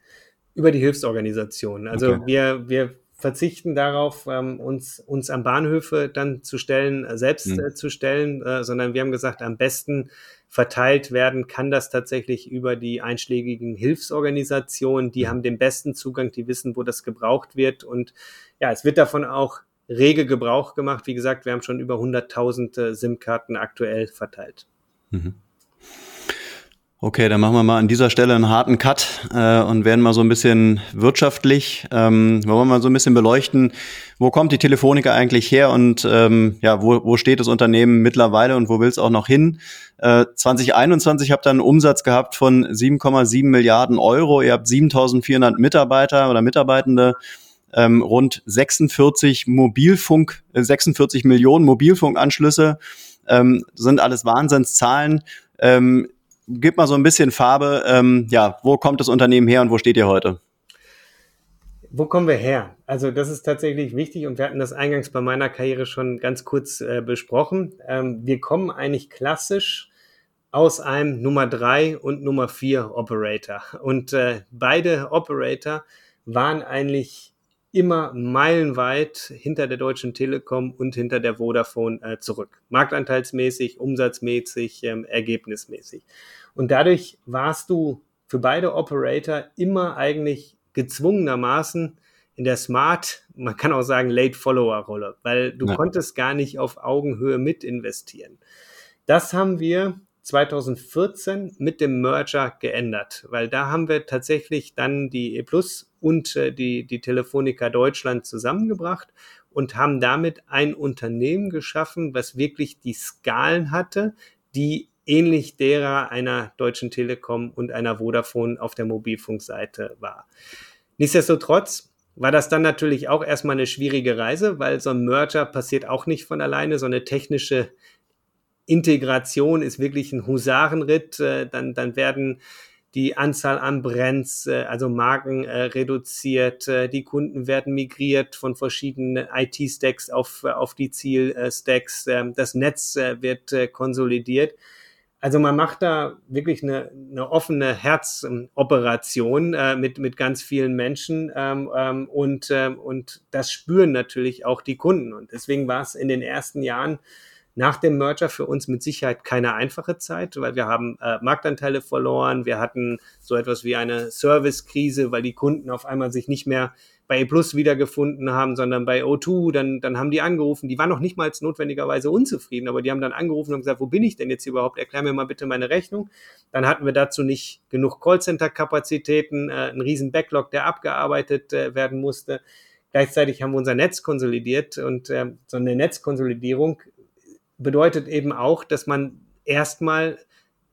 Über die Hilfsorganisationen. Also okay. wir, wir verzichten darauf, ähm, uns, uns an Bahnhöfe dann zu stellen, äh, selbst mhm. äh, zu stellen, äh, sondern wir haben gesagt, am besten verteilt werden kann das tatsächlich über die einschlägigen Hilfsorganisationen. Die mhm. haben den besten Zugang, die wissen, wo das gebraucht wird. Und ja, es wird davon auch rege Gebrauch gemacht. Wie gesagt, wir haben schon über 100.000 äh, SIM-Karten aktuell verteilt. Mhm. Okay, dann machen wir mal an dieser Stelle einen harten Cut äh, und werden mal so ein bisschen wirtschaftlich, ähm, wollen wir mal so ein bisschen beleuchten, wo kommt die Telefonica eigentlich her und ähm, ja, wo, wo steht das Unternehmen mittlerweile und wo will es auch noch hin? Äh, 2021 habt ihr einen Umsatz gehabt von 7,7 Milliarden Euro, ihr habt 7400 Mitarbeiter oder Mitarbeitende, ähm, rund 46 Mobilfunk, äh, 46 Millionen Mobilfunkanschlüsse, ähm, sind alles Wahnsinnszahlen. Ähm, gib mal so ein bisschen Farbe. Ähm, ja, wo kommt das Unternehmen her und wo steht ihr heute? Wo kommen wir her? Also das ist tatsächlich wichtig und wir hatten das eingangs bei meiner Karriere schon ganz kurz äh, besprochen. Ähm, wir kommen eigentlich klassisch aus einem Nummer drei und Nummer vier Operator. Und äh, beide Operator waren eigentlich immer meilenweit hinter der Deutschen Telekom und hinter der Vodafone äh, zurück. Marktanteilsmäßig, umsatzmäßig, ähm, ergebnismäßig. Und dadurch warst du für beide Operator immer eigentlich gezwungenermaßen in der Smart, man kann auch sagen Late Follower Rolle, weil du ja. konntest gar nicht auf Augenhöhe mit investieren. Das haben wir 2014 mit dem Merger geändert, weil da haben wir tatsächlich dann die E Plus und äh, die, die Telefonica Deutschland zusammengebracht und haben damit ein Unternehmen geschaffen, was wirklich die Skalen hatte, die ähnlich derer einer Deutschen Telekom und einer Vodafone auf der Mobilfunkseite war. Nichtsdestotrotz war das dann natürlich auch erstmal eine schwierige Reise, weil so ein Merger passiert auch nicht von alleine. So eine technische Integration ist wirklich ein Husarenritt. Äh, dann, dann werden die Anzahl an Brands, äh, also Marken äh, reduziert, die Kunden werden migriert von verschiedenen IT-Stacks auf, auf die Ziel-Stacks, ähm, das Netz wird konsolidiert. Also man macht da wirklich eine, eine offene Herzoperation äh, mit, mit ganz vielen Menschen ähm, ähm, und, äh, und das spüren natürlich auch die Kunden. Und deswegen war es in den ersten Jahren nach dem Merger für uns mit Sicherheit keine einfache Zeit, weil wir haben äh, Marktanteile verloren, wir hatten so etwas wie eine Servicekrise, weil die Kunden auf einmal sich nicht mehr bei Plus wiedergefunden haben, sondern bei O2, dann, dann haben die angerufen, die waren noch nicht mal notwendigerweise unzufrieden, aber die haben dann angerufen und gesagt, wo bin ich denn jetzt überhaupt? Erklär mir mal bitte meine Rechnung. Dann hatten wir dazu nicht genug Callcenter-Kapazitäten, äh, einen riesen Backlog, der abgearbeitet äh, werden musste. Gleichzeitig haben wir unser Netz konsolidiert und äh, so eine Netzkonsolidierung bedeutet eben auch, dass man erstmal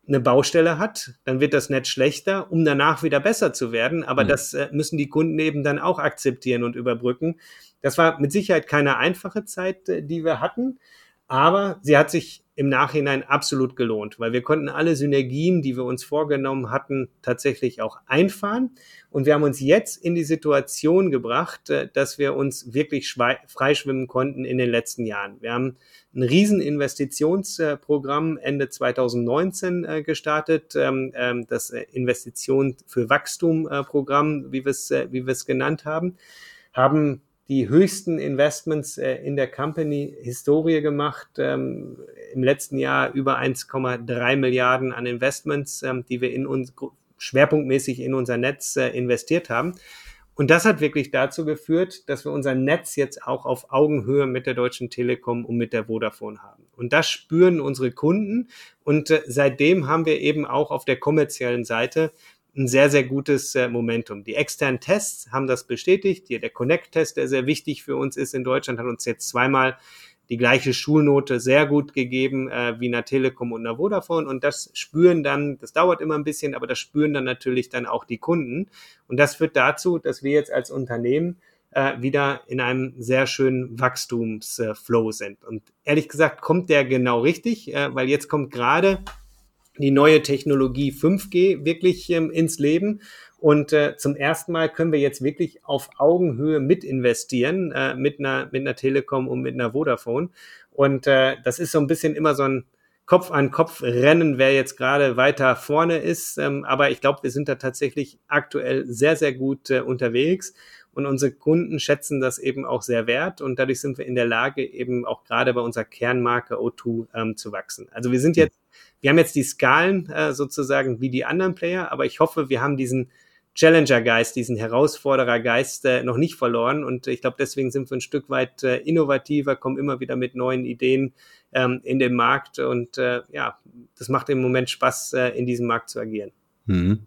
eine Baustelle hat, dann wird das Netz schlechter, um danach wieder besser zu werden. Aber mhm. das äh, müssen die Kunden eben dann auch akzeptieren und überbrücken. Das war mit Sicherheit keine einfache Zeit, äh, die wir hatten. Aber sie hat sich im Nachhinein absolut gelohnt, weil wir konnten alle Synergien, die wir uns vorgenommen hatten, tatsächlich auch einfahren. Und wir haben uns jetzt in die Situation gebracht, äh, dass wir uns wirklich freischwimmen konnten in den letzten Jahren. Wir haben ein riesen Investitionsprogramm Ende 2019 äh, gestartet, ähm, ähm, das Investition für Wachstum Programm, wie wir es wie wir es genannt haben, haben die höchsten Investments äh, in der Company-Historie gemacht. Ähm, Im letzten Jahr über 1,3 Milliarden an Investments, ähm, die wir in uns schwerpunktmäßig in unser Netz äh, investiert haben. Und das hat wirklich dazu geführt, dass wir unser Netz jetzt auch auf Augenhöhe mit der Deutschen Telekom und mit der Vodafone haben. Und das spüren unsere Kunden. Und äh, seitdem haben wir eben auch auf der kommerziellen Seite ein sehr, sehr gutes äh, Momentum. Die externen Tests haben das bestätigt. Der Connect-Test, der sehr wichtig für uns ist in Deutschland, hat uns jetzt zweimal die gleiche Schulnote sehr gut gegeben äh, wie einer Telekom und einer Vodafone. Und das spüren dann, das dauert immer ein bisschen, aber das spüren dann natürlich dann auch die Kunden. Und das führt dazu, dass wir jetzt als Unternehmen äh, wieder in einem sehr schönen Wachstumsflow sind. Und ehrlich gesagt kommt der genau richtig, äh, weil jetzt kommt gerade die neue Technologie 5G wirklich ähm, ins Leben. Und äh, zum ersten Mal können wir jetzt wirklich auf Augenhöhe mit investieren äh, mit, einer, mit einer Telekom und mit einer Vodafone. Und äh, das ist so ein bisschen immer so ein Kopf an Kopf Rennen, wer jetzt gerade weiter vorne ist. Ähm, aber ich glaube, wir sind da tatsächlich aktuell sehr, sehr gut äh, unterwegs. Und unsere Kunden schätzen das eben auch sehr wert. Und dadurch sind wir in der Lage, eben auch gerade bei unserer Kernmarke O2 ähm, zu wachsen. Also wir sind jetzt wir haben jetzt die Skalen äh, sozusagen wie die anderen Player, aber ich hoffe, wir haben diesen Challenger-Geist, diesen Herausforderer-Geist äh, noch nicht verloren. Und ich glaube, deswegen sind wir ein Stück weit äh, innovativer, kommen immer wieder mit neuen Ideen ähm, in den Markt. Und äh, ja, das macht im Moment Spaß, äh, in diesem Markt zu agieren. Mhm.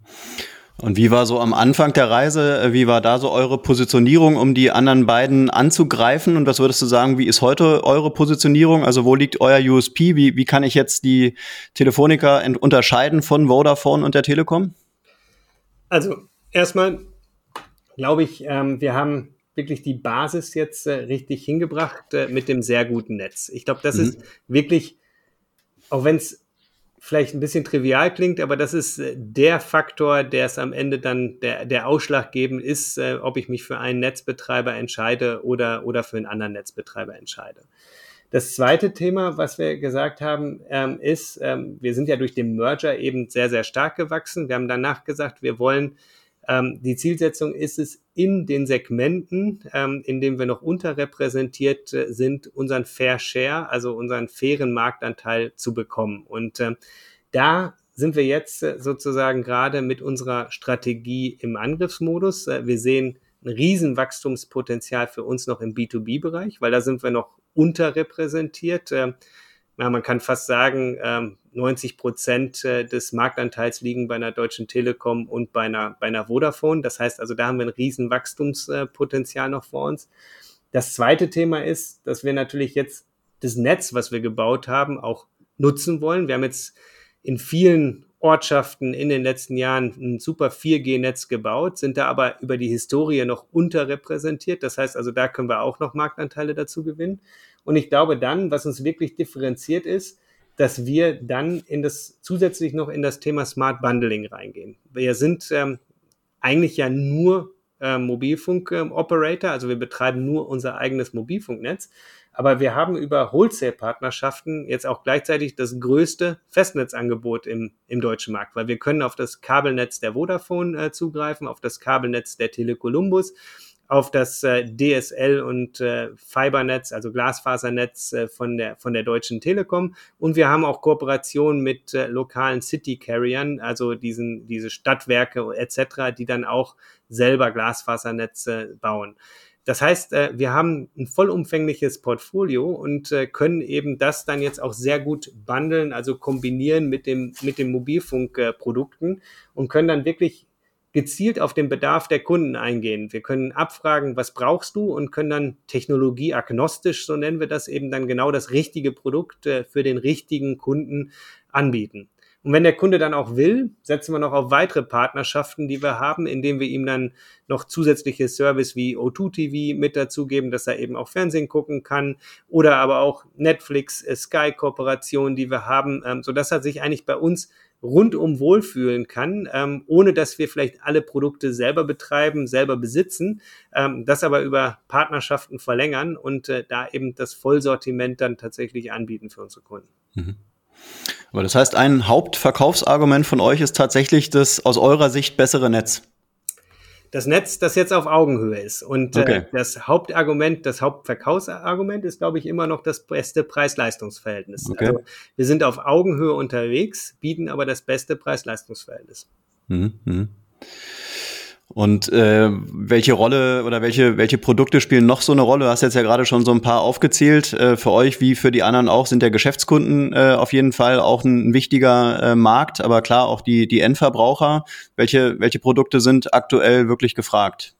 Und wie war so am Anfang der Reise, äh, wie war da so eure Positionierung, um die anderen beiden anzugreifen? Und was würdest du sagen, wie ist heute eure Positionierung? Also wo liegt euer USP? Wie, wie kann ich jetzt die Telefonica unterscheiden von Vodafone und der Telekom? Also erstmal glaube ich, ähm, wir haben wirklich die Basis jetzt äh, richtig hingebracht äh, mit dem sehr guten Netz. Ich glaube, das mhm. ist wirklich, auch wenn es vielleicht ein bisschen trivial klingt, aber das ist äh, der Faktor, der es am Ende dann der, der ausschlaggebend ist, äh, ob ich mich für einen Netzbetreiber entscheide oder, oder für einen anderen Netzbetreiber entscheide. Das zweite Thema, was wir gesagt haben, ähm, ist, ähm, wir sind ja durch den Merger eben sehr, sehr stark gewachsen. Wir haben danach gesagt, wir wollen ähm, die Zielsetzung ist es, in den Segmenten, ähm, in denen wir noch unterrepräsentiert äh, sind, unseren Fair Share, also unseren fairen Marktanteil zu bekommen. Und äh, da sind wir jetzt äh, sozusagen gerade mit unserer Strategie im Angriffsmodus. Äh, wir sehen ein Riesenwachstumspotenzial für uns noch im B2B-Bereich, weil da sind wir noch unterrepräsentiert. Äh, ja, man kann fast sagen, ähm, 90 Prozent des Marktanteils liegen bei einer Deutschen Telekom und bei einer, bei einer Vodafone. Das heißt also, da haben wir ein riesen Wachstumspotenzial noch vor uns. Das zweite Thema ist, dass wir natürlich jetzt das Netz, was wir gebaut haben, auch nutzen wollen. Wir haben jetzt in vielen Ortschaften in den letzten Jahren ein super 4G-Netz gebaut, sind da aber über die Historie noch unterrepräsentiert. Das heißt also, da können wir auch noch Marktanteile dazu gewinnen. Und ich glaube dann, was uns wirklich differenziert ist, dass wir dann in das zusätzlich noch in das Thema Smart Bundling reingehen. Wir sind ähm, eigentlich ja nur äh, Mobilfunk-Operator, also wir betreiben nur unser eigenes Mobilfunknetz. Aber wir haben über Wholesale-Partnerschaften jetzt auch gleichzeitig das größte Festnetzangebot im, im deutschen Markt, weil wir können auf das Kabelnetz der Vodafone äh, zugreifen, auf das Kabelnetz der Tele Columbus auf das äh, DSL und äh, Fibernetz, also Glasfasernetz äh, von der von der Deutschen Telekom und wir haben auch Kooperationen mit äh, lokalen City Carriern, also diesen diese Stadtwerke etc., die dann auch selber Glasfasernetze bauen. Das heißt, äh, wir haben ein vollumfängliches Portfolio und äh, können eben das dann jetzt auch sehr gut bundeln, also kombinieren mit dem, mit den Mobilfunkprodukten und können dann wirklich gezielt auf den Bedarf der Kunden eingehen. Wir können abfragen, was brauchst du und können dann technologieagnostisch, so nennen wir das, eben dann genau das richtige Produkt äh, für den richtigen Kunden anbieten. Und wenn der Kunde dann auch will, setzen wir noch auf weitere Partnerschaften, die wir haben, indem wir ihm dann noch zusätzliche Service wie O2 TV mit dazugeben, dass er eben auch Fernsehen gucken kann oder aber auch Netflix, äh, Sky Kooperation, die wir haben, ähm, so dass er sich eigentlich bei uns rundum wohlfühlen kann, ähm, ohne dass wir vielleicht alle Produkte selber betreiben, selber besitzen, ähm, das aber über Partnerschaften verlängern und äh, da eben das Vollsortiment dann tatsächlich anbieten für unsere Kunden. Mhm. Aber das heißt, ein Hauptverkaufsargument von euch ist tatsächlich das aus eurer Sicht bessere Netz das Netz, das jetzt auf Augenhöhe ist. Und äh, okay. äh, das Hauptargument, das Hauptverkaufsargument ist, glaube ich, immer noch das beste Preis-Leistungs-Verhältnis. Okay. Also wir sind auf Augenhöhe unterwegs, bieten aber das beste Preis-Leistungs-Verhältnis. Mhm, mh. Und äh, welche Rolle oder welche, welche Produkte spielen noch so eine Rolle? Du hast jetzt ja gerade schon so ein paar aufgezählt. Äh, für euch wie für die anderen auch sind der Geschäftskunden äh, auf jeden Fall auch ein, wichtiger äh, Markt, aber klar auch die, die Endverbraucher. Welche, welche Produkte sind aktuell wirklich gefragt?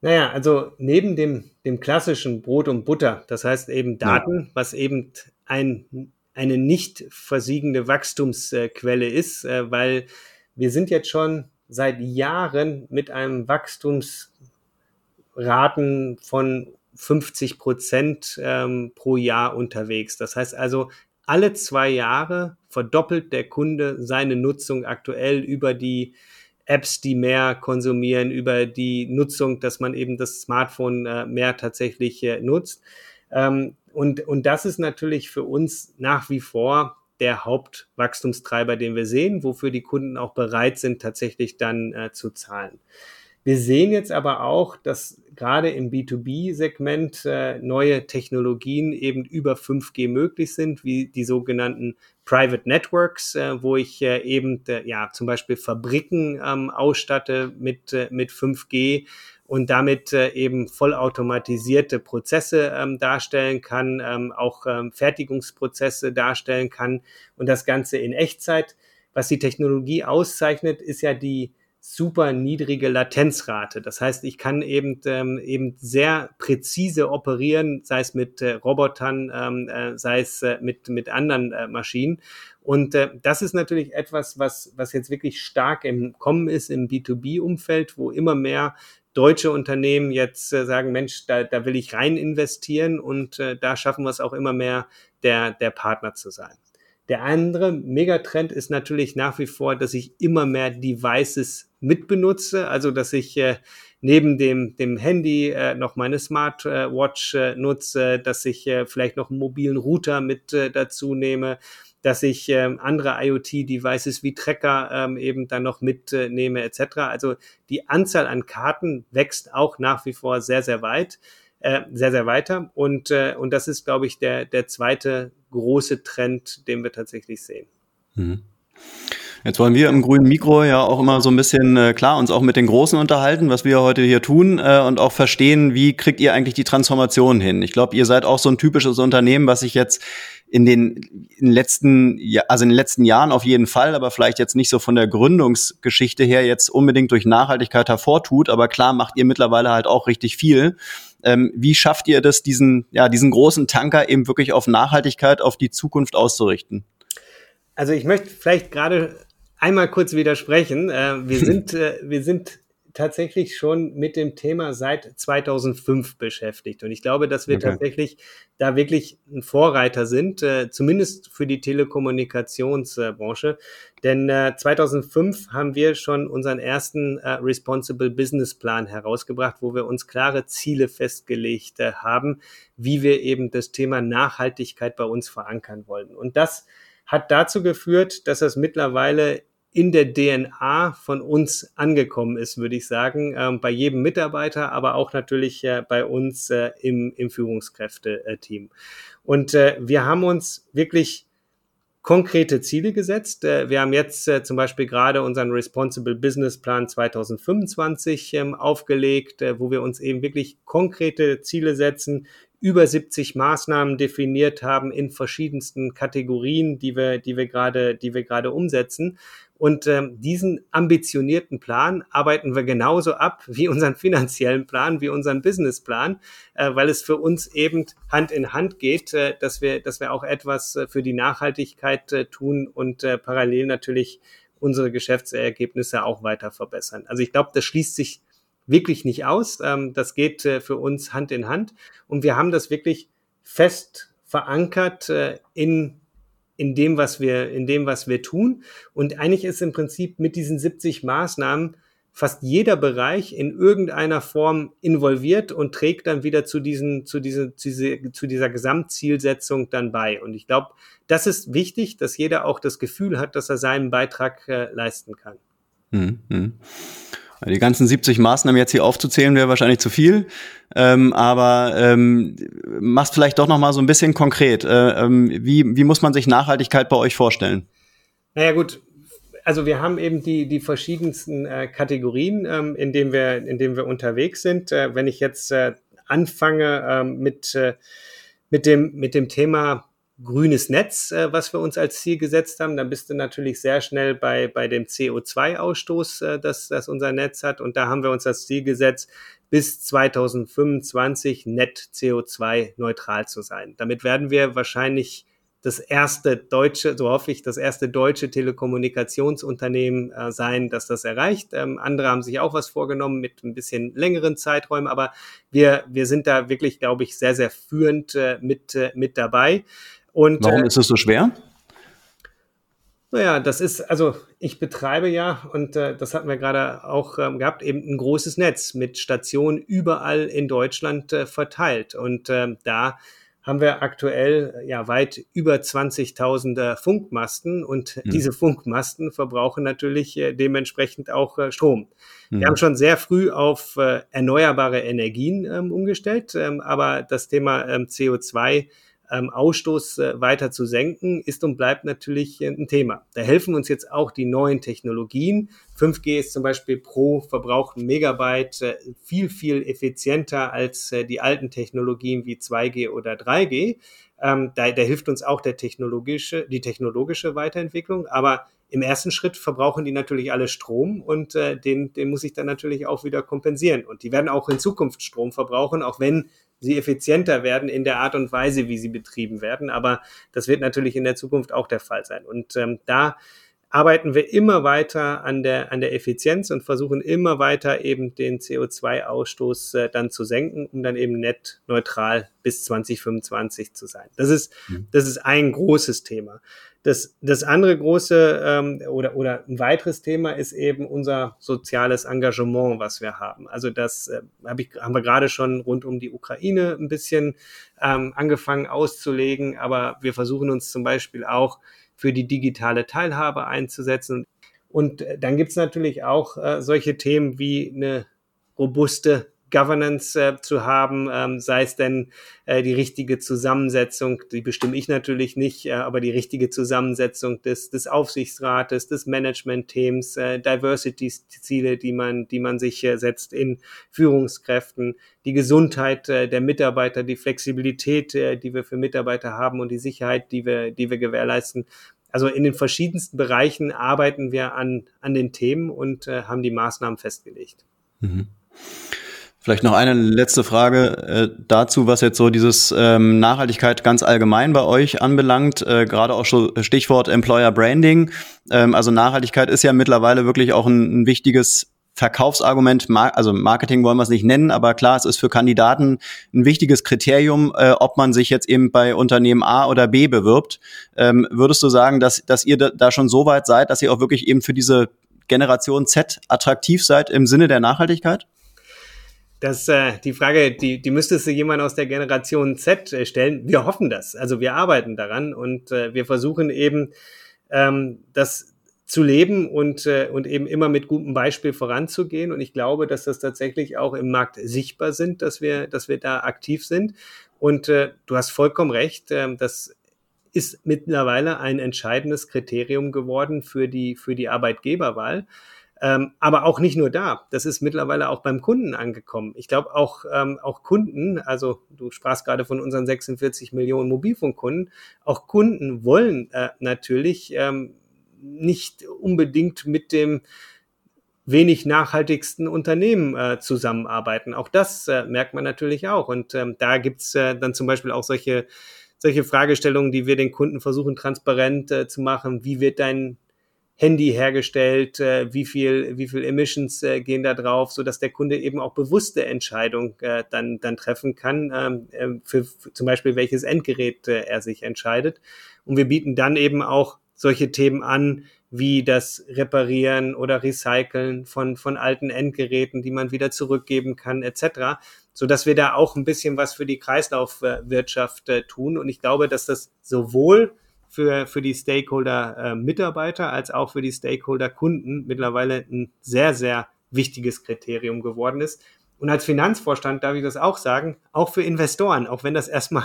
Naja, also neben dem, dem klassischen Brot und Butter, das heißt eben Daten, ja. was eben ein, eine nicht versiegende Wachstumsquelle ist, äh, weil wir sind jetzt schon seit Jahren mit einem Wachstumsraten von 50 Prozent ähm, pro Jahr unterwegs. Das heißt also, alle zwei Jahre verdoppelt der Kunde seine Nutzung aktuell über die Apps, die mehr konsumieren, über die Nutzung, dass man eben das Smartphone äh, mehr tatsächlich äh, nutzt. Ähm, und, und das ist natürlich für uns nach wie vor der Hauptwachstumstreiber, den wir sehen, wofür die Kunden auch bereit sind, tatsächlich dann äh, zu zahlen. Wir sehen jetzt aber auch, dass gerade im B2B-Segment äh, neue Technologien eben über 5G möglich sind, wie die sogenannten Private Networks, äh, wo ich äh, eben äh, ja zum Beispiel Fabriken ähm, ausstatte mit, äh, mit 5G und damit äh, eben vollautomatisierte Prozesse ähm, darstellen kann, ähm, auch ähm, Fertigungsprozesse darstellen kann und das Ganze in Echtzeit. Was die Technologie auszeichnet, ist ja die super niedrige Latenzrate. Das heißt, ich kann eben ähm, eben sehr präzise operieren, sei es mit äh, Robotern, ähm, äh, sei es äh, mit mit anderen äh, Maschinen. Und äh, das ist natürlich etwas, was was jetzt wirklich stark im Kommen ist im B2B-Umfeld, wo immer mehr deutsche Unternehmen jetzt äh, sagen, Mensch, da, da will ich rein investieren und äh, da schaffen wir es auch immer mehr, der, der Partner zu sein. Der andere Megatrend ist natürlich nach wie vor, dass ich immer mehr Devices mitbenutze, also dass ich äh, neben dem, dem Handy äh, noch meine Smartwatch äh, nutze, dass ich äh, vielleicht noch einen mobilen Router mit äh, dazu nehme, dass ich ähm, andere IoT-Devices wie Tracker ähm, eben dann noch mitnehme äh, etc. Also die Anzahl an Karten wächst auch nach wie vor sehr, sehr weit, äh, sehr, sehr weiter. Und, äh, und das ist, glaube ich, der, der zweite große Trend, den wir tatsächlich sehen. Mhm. Jetzt wollen wir im grünen Mikro ja auch immer so ein bisschen äh, klar uns auch mit den Großen unterhalten, was wir heute hier tun äh, und auch verstehen, wie kriegt ihr eigentlich die Transformation hin? Ich glaube, ihr seid auch so ein typisches Unternehmen, was sich jetzt in den, in den letzten, also in den letzten Jahren auf jeden Fall, aber vielleicht jetzt nicht so von der Gründungsgeschichte her jetzt unbedingt durch Nachhaltigkeit hervortut, aber klar macht ihr mittlerweile halt auch richtig viel. Ähm, wie schafft ihr das, diesen, ja, diesen großen Tanker eben wirklich auf Nachhaltigkeit, auf die Zukunft auszurichten? Also ich möchte vielleicht gerade einmal kurz widersprechen. Äh, wir sind, äh, wir sind tatsächlich schon mit dem Thema seit 2005 beschäftigt. Und ich glaube, dass wir okay. tatsächlich da wirklich ein Vorreiter sind, äh, zumindest für die Telekommunikationsbranche. Denn äh, 2005 haben wir schon unseren ersten äh, Responsible Business Plan herausgebracht, wo wir uns klare Ziele festgelegt äh, haben, wie wir eben das Thema Nachhaltigkeit bei uns verankern wollen. Und das hat dazu geführt, dass es mittlerweile in der DNA von uns angekommen ist, würde ich sagen, ähm, bei jedem Mitarbeiter, aber auch natürlich äh, bei uns äh, im, im Führungskräfteteam. Und äh, wir haben uns wirklich konkrete Ziele gesetzt. Äh, wir haben jetzt äh, zum Beispiel gerade unseren Responsible Business Plan 2025 ähm, aufgelegt, äh, wo wir uns eben wirklich konkrete Ziele setzen, über 70 Maßnahmen definiert haben in verschiedensten Kategorien, die wir, die wir gerade, die wir gerade umsetzen. Und ähm, diesen ambitionierten Plan arbeiten wir genauso ab wie unseren finanziellen Plan, wie unseren Businessplan, äh, weil es für uns eben Hand in Hand geht, äh, dass wir, dass wir auch etwas äh, für die Nachhaltigkeit äh, tun und äh, parallel natürlich unsere Geschäftsergebnisse auch weiter verbessern. Also ich glaube, das schließt sich wirklich nicht aus. Ähm, das geht äh, für uns Hand in Hand. Und wir haben das wirklich fest verankert äh, in, in dem, was wir, in dem, was wir tun. Und eigentlich ist im Prinzip mit diesen 70 Maßnahmen fast jeder Bereich in irgendeiner Form involviert und trägt dann wieder zu diesen, zu diese, zu, diese, zu dieser Gesamtzielsetzung dann bei. Und ich glaube, das ist wichtig, dass jeder auch das Gefühl hat, dass er seinen Beitrag äh, leisten kann. Mhm. Die ganzen 70 Maßnahmen jetzt hier aufzuzählen, wäre wahrscheinlich zu viel. Ähm, aber ähm, machst vielleicht doch noch mal so ein bisschen konkret. Äh, ähm, wie, wie muss man sich Nachhaltigkeit bei euch vorstellen? Naja gut, also wir haben eben die, die verschiedensten äh, Kategorien, ähm, in denen wir, in denen wir unterwegs sind. Äh, wenn ich jetzt äh, anfange äh, mit, äh, mit, dem, mit dem Thema grünes Netz, äh, was wir uns als Ziel gesetzt haben, dann bist du natürlich sehr schnell bei, bei dem CO2-Ausstoß, äh, das, das unser Netz hat. Und da haben wir uns das Ziel gesetzt, bis 2025 net CO2 neutral zu sein. Damit werden wir wahrscheinlich das erste deutsche, so hoffe ich, das erste deutsche Telekommunikationsunternehmen äh, sein, das das erreicht. Ähm, andere haben sich auch was vorgenommen mit ein bisschen längeren Zeiträumen, aber wir, wir sind da wirklich, glaube ich, sehr, sehr führend äh, mit, äh, mit dabei. Und, Warum äh, ist es so schwer? Naja, das ist, also ich betreibe ja, und äh, das hatten wir gerade auch ähm, gehabt, eben ein großes Netz mit Stationen überall in Deutschland äh, verteilt. Und ähm, da haben wir aktuell äh, ja weit über 20.000 Funkmasten und mhm. diese Funkmasten verbrauchen natürlich äh, dementsprechend auch äh, Strom. Mhm. Wir haben schon sehr früh auf äh, erneuerbare Energien ähm, umgestellt, ähm, aber das Thema ähm, CO2 ähm, Ausstoß äh, weiter zu senken, ist und bleibt natürlich äh, ein Thema. Da helfen uns jetzt auch die neuen Technologien. 5G ist zum Beispiel pro verbrauchten Megabyte äh, viel, viel effizienter als äh, die alten Technologien wie 2G oder 3G. Ähm, da, da hilft uns auch der technologische, die technologische Weiterentwicklung. Aber im ersten Schritt verbrauchen die natürlich alle Strom und äh, den, den muss ich dann natürlich auch wieder kompensieren. Und die werden auch in Zukunft Strom verbrauchen, auch wenn sie effizienter werden in der Art und Weise, wie sie betrieben werden. Aber das wird natürlich in der Zukunft auch der Fall sein. Und ähm, da arbeiten wir immer weiter an der, an der Effizienz und versuchen immer weiter eben den CO2-Ausstoß äh, dann zu senken, um dann eben net neutral bis 2025 zu sein. Das ist, mhm. das ist ein großes Thema. Das, das andere große ähm, oder, oder ein weiteres Thema ist eben unser soziales Engagement, was wir haben. Also das äh, hab ich, haben wir gerade schon rund um die Ukraine ein bisschen ähm, angefangen auszulegen, aber wir versuchen uns zum Beispiel auch für die digitale Teilhabe einzusetzen. Und äh, dann gibt's natürlich auch äh, solche Themen wie eine robuste Governance äh, zu haben, ähm, sei es denn äh, die richtige Zusammensetzung, die bestimme ich natürlich nicht, äh, aber die richtige Zusammensetzung des, des Aufsichtsrates, des Management-Teams, äh, Diversity-Ziele, die man, die man sich äh, setzt in Führungskräften, die Gesundheit äh, der Mitarbeiter, die Flexibilität, äh, die wir für Mitarbeiter haben und die Sicherheit, die wir, die wir gewährleisten. Also in den verschiedensten Bereichen arbeiten wir an, an den Themen und äh, haben die Maßnahmen festgelegt. Mhm. Vielleicht noch eine letzte Frage äh, dazu, was jetzt so dieses ähm, Nachhaltigkeit ganz allgemein bei euch anbelangt. Äh, Gerade auch schon Stichwort Employer Branding. Ähm, also Nachhaltigkeit ist ja mittlerweile wirklich auch ein, ein wichtiges Verkaufsargument, also Marketing wollen wir es nicht nennen, aber klar, es ist für Kandidaten ein wichtiges Kriterium, äh, ob man sich jetzt eben bei Unternehmen A oder B bewirbt. Ähm, würdest du sagen, dass, dass ihr da schon so weit seid, dass ihr auch wirklich eben für diese Generation Z attraktiv seid im Sinne der Nachhaltigkeit? Das, äh, die Frage, die, die müsstest du jemand aus der Generation Z äh, stellen. Wir hoffen das. Also wir arbeiten daran und äh, wir versuchen eben, ähm, das zu leben und, äh, und eben immer mit gutem Beispiel voranzugehen. Und ich glaube, dass das tatsächlich auch im Markt sichtbar sind, dass wir, dass wir da aktiv sind. Und äh, du hast vollkommen recht, äh, das ist mittlerweile ein entscheidendes Kriterium geworden für die, für die Arbeitgeberwahl. Ähm, aber auch nicht nur da. Das ist mittlerweile auch beim Kunden angekommen. Ich glaube auch, ähm, auch Kunden, also du sprachst gerade von unseren 46 Millionen Mobilfunkkunden, auch Kunden wollen äh, natürlich ähm, nicht unbedingt mit dem wenig nachhaltigsten Unternehmen äh, zusammenarbeiten. Auch das äh, merkt man natürlich auch. Und ähm, da gibt's äh, dann zum Beispiel auch solche, solche Fragestellungen, die wir den Kunden versuchen transparent äh, zu machen. Wie wird dein Handy hergestellt, äh, wie viel, wie viel Emissions äh, gehen da drauf, so dass der Kunde eben auch bewusste Entscheidungen äh, dann, dann treffen kann, ähm, äh, für, für zum Beispiel welches Endgerät äh, er sich entscheidet. Und wir bieten dann eben auch solche Themen an, wie das Reparieren oder Recyceln von, von alten Endgeräten, die man wieder zurückgeben kann, etc., so dass wir da auch ein bisschen was für die Kreislaufwirtschaft tun. Und ich glaube, dass das sowohl für, für die Stakeholder-Mitarbeiter äh, als auch für die Stakeholder-Kunden mittlerweile ein sehr, sehr wichtiges Kriterium geworden ist. Und als Finanzvorstand darf ich das auch sagen, auch für Investoren, auch wenn das erstmal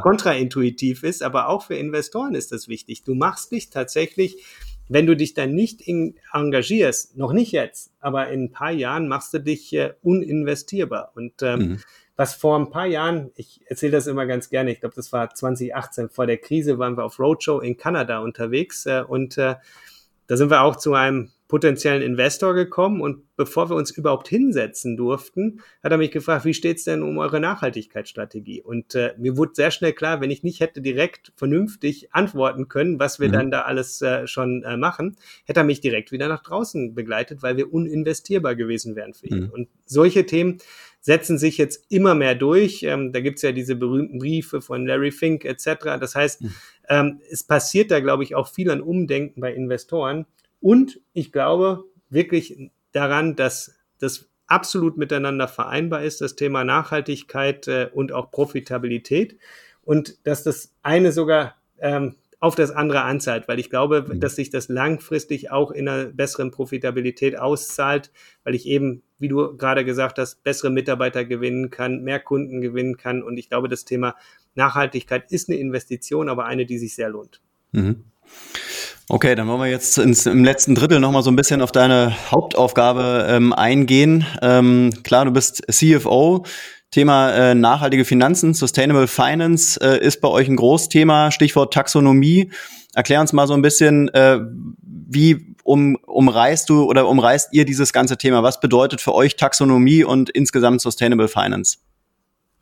kontraintuitiv ist, aber auch für Investoren ist das wichtig. Du machst dich tatsächlich, wenn du dich dann nicht engagierst, noch nicht jetzt, aber in ein paar Jahren machst du dich äh, uninvestierbar. Und ähm, mhm was vor ein paar Jahren, ich erzähle das immer ganz gerne, ich glaube, das war 2018, vor der Krise waren wir auf Roadshow in Kanada unterwegs äh, und äh, da sind wir auch zu einem potenziellen Investor gekommen und bevor wir uns überhaupt hinsetzen durften, hat er mich gefragt, wie steht's denn um eure Nachhaltigkeitsstrategie? Und äh, mir wurde sehr schnell klar, wenn ich nicht hätte direkt vernünftig antworten können, was wir mhm. dann da alles äh, schon äh, machen, hätte er mich direkt wieder nach draußen begleitet, weil wir uninvestierbar gewesen wären für ihn. Mhm. Und solche Themen setzen sich jetzt immer mehr durch. Ähm, da gibt's ja diese berühmten Briefe von Larry Fink etc. Das heißt, mhm. ähm, es passiert da, glaube ich, auch viel an Umdenken bei Investoren. Und ich glaube wirklich daran, dass das absolut miteinander vereinbar ist, das Thema Nachhaltigkeit äh, und auch Profitabilität. Und dass das eine sogar ähm, auf das andere anzahlt, weil ich glaube, mhm. dass sich das langfristig auch in einer besseren Profitabilität auszahlt, weil ich eben, wie du gerade gesagt hast, bessere Mitarbeiter gewinnen kann, mehr Kunden gewinnen kann. Und ich glaube, das Thema Nachhaltigkeit ist eine Investition, aber eine, die sich sehr lohnt. Mhm. Okay, dann wollen wir jetzt ins, im letzten Drittel nochmal so ein bisschen auf deine Hauptaufgabe ähm, eingehen. Ähm, klar, du bist CFO. Thema äh, nachhaltige Finanzen, Sustainable Finance äh, ist bei euch ein Großthema, Stichwort Taxonomie. Erklär uns mal so ein bisschen, äh, wie um, umreißt du oder umreißt ihr dieses ganze Thema? Was bedeutet für euch Taxonomie und insgesamt Sustainable Finance?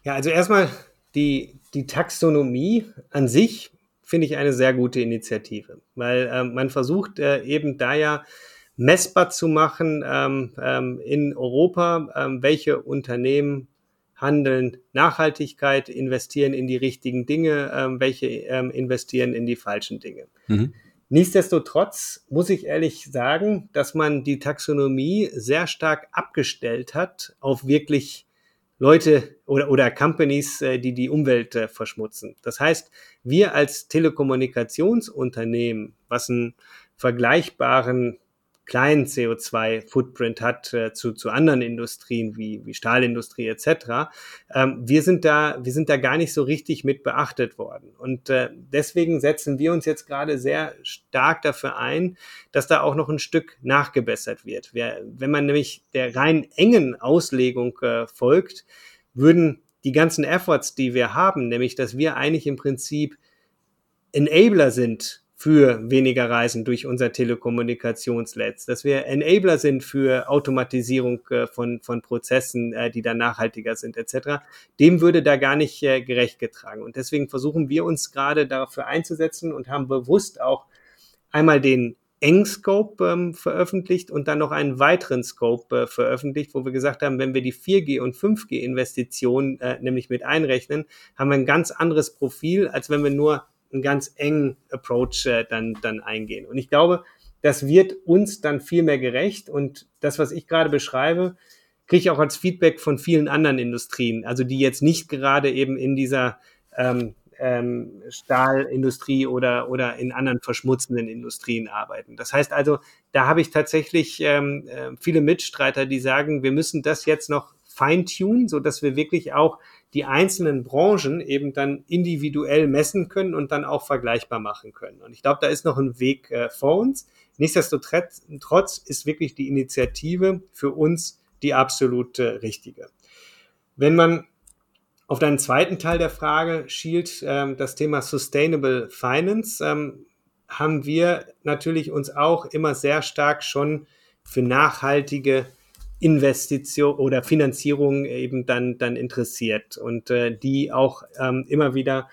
Ja, also erstmal die, die Taxonomie an sich finde ich eine sehr gute Initiative, weil äh, man versucht äh, eben da ja messbar zu machen ähm, ähm, in Europa, ähm, welche Unternehmen handeln Nachhaltigkeit, investieren in die richtigen Dinge, ähm, welche ähm, investieren in die falschen Dinge. Mhm. Nichtsdestotrotz muss ich ehrlich sagen, dass man die Taxonomie sehr stark abgestellt hat auf wirklich Leute oder, oder Companies, äh, die die Umwelt äh, verschmutzen. Das heißt, wir als Telekommunikationsunternehmen, was einen vergleichbaren kleinen CO2-Footprint hat äh, zu, zu anderen Industrien wie, wie Stahlindustrie etc. Ähm, wir, sind da, wir sind da gar nicht so richtig mit beachtet worden. Und äh, deswegen setzen wir uns jetzt gerade sehr stark dafür ein, dass da auch noch ein Stück nachgebessert wird. Wir, wenn man nämlich der rein engen Auslegung äh, folgt, würden die ganzen Efforts, die wir haben, nämlich dass wir eigentlich im Prinzip Enabler sind für weniger Reisen durch unser Telekommunikationsnetz, dass wir Enabler sind für Automatisierung äh, von, von Prozessen, äh, die dann nachhaltiger sind etc., dem würde da gar nicht äh, gerecht getragen. Und deswegen versuchen wir uns gerade dafür einzusetzen und haben bewusst auch einmal den Eng-Scope ähm, veröffentlicht und dann noch einen weiteren Scope äh, veröffentlicht, wo wir gesagt haben, wenn wir die 4G und 5G-Investitionen äh, nämlich mit einrechnen, haben wir ein ganz anderes Profil, als wenn wir nur einen ganz engen Approach äh, dann, dann eingehen. Und ich glaube, das wird uns dann viel mehr gerecht. Und das, was ich gerade beschreibe, kriege ich auch als Feedback von vielen anderen Industrien, also die jetzt nicht gerade eben in dieser ähm, ähm, Stahlindustrie oder, oder in anderen verschmutzenden Industrien arbeiten. Das heißt also, da habe ich tatsächlich ähm, äh, viele Mitstreiter, die sagen, wir müssen das jetzt noch feintunen, so dass wir wirklich auch die einzelnen Branchen eben dann individuell messen können und dann auch vergleichbar machen können. Und ich glaube, da ist noch ein Weg äh, vor uns. Nichtsdestotrotz ist wirklich die Initiative für uns die absolut äh, richtige. Wenn man auf deinen zweiten Teil der Frage schielt, ähm, das Thema Sustainable Finance, ähm, haben wir natürlich uns auch immer sehr stark schon für nachhaltige Investition oder Finanzierung eben dann, dann interessiert und äh, die auch ähm, immer wieder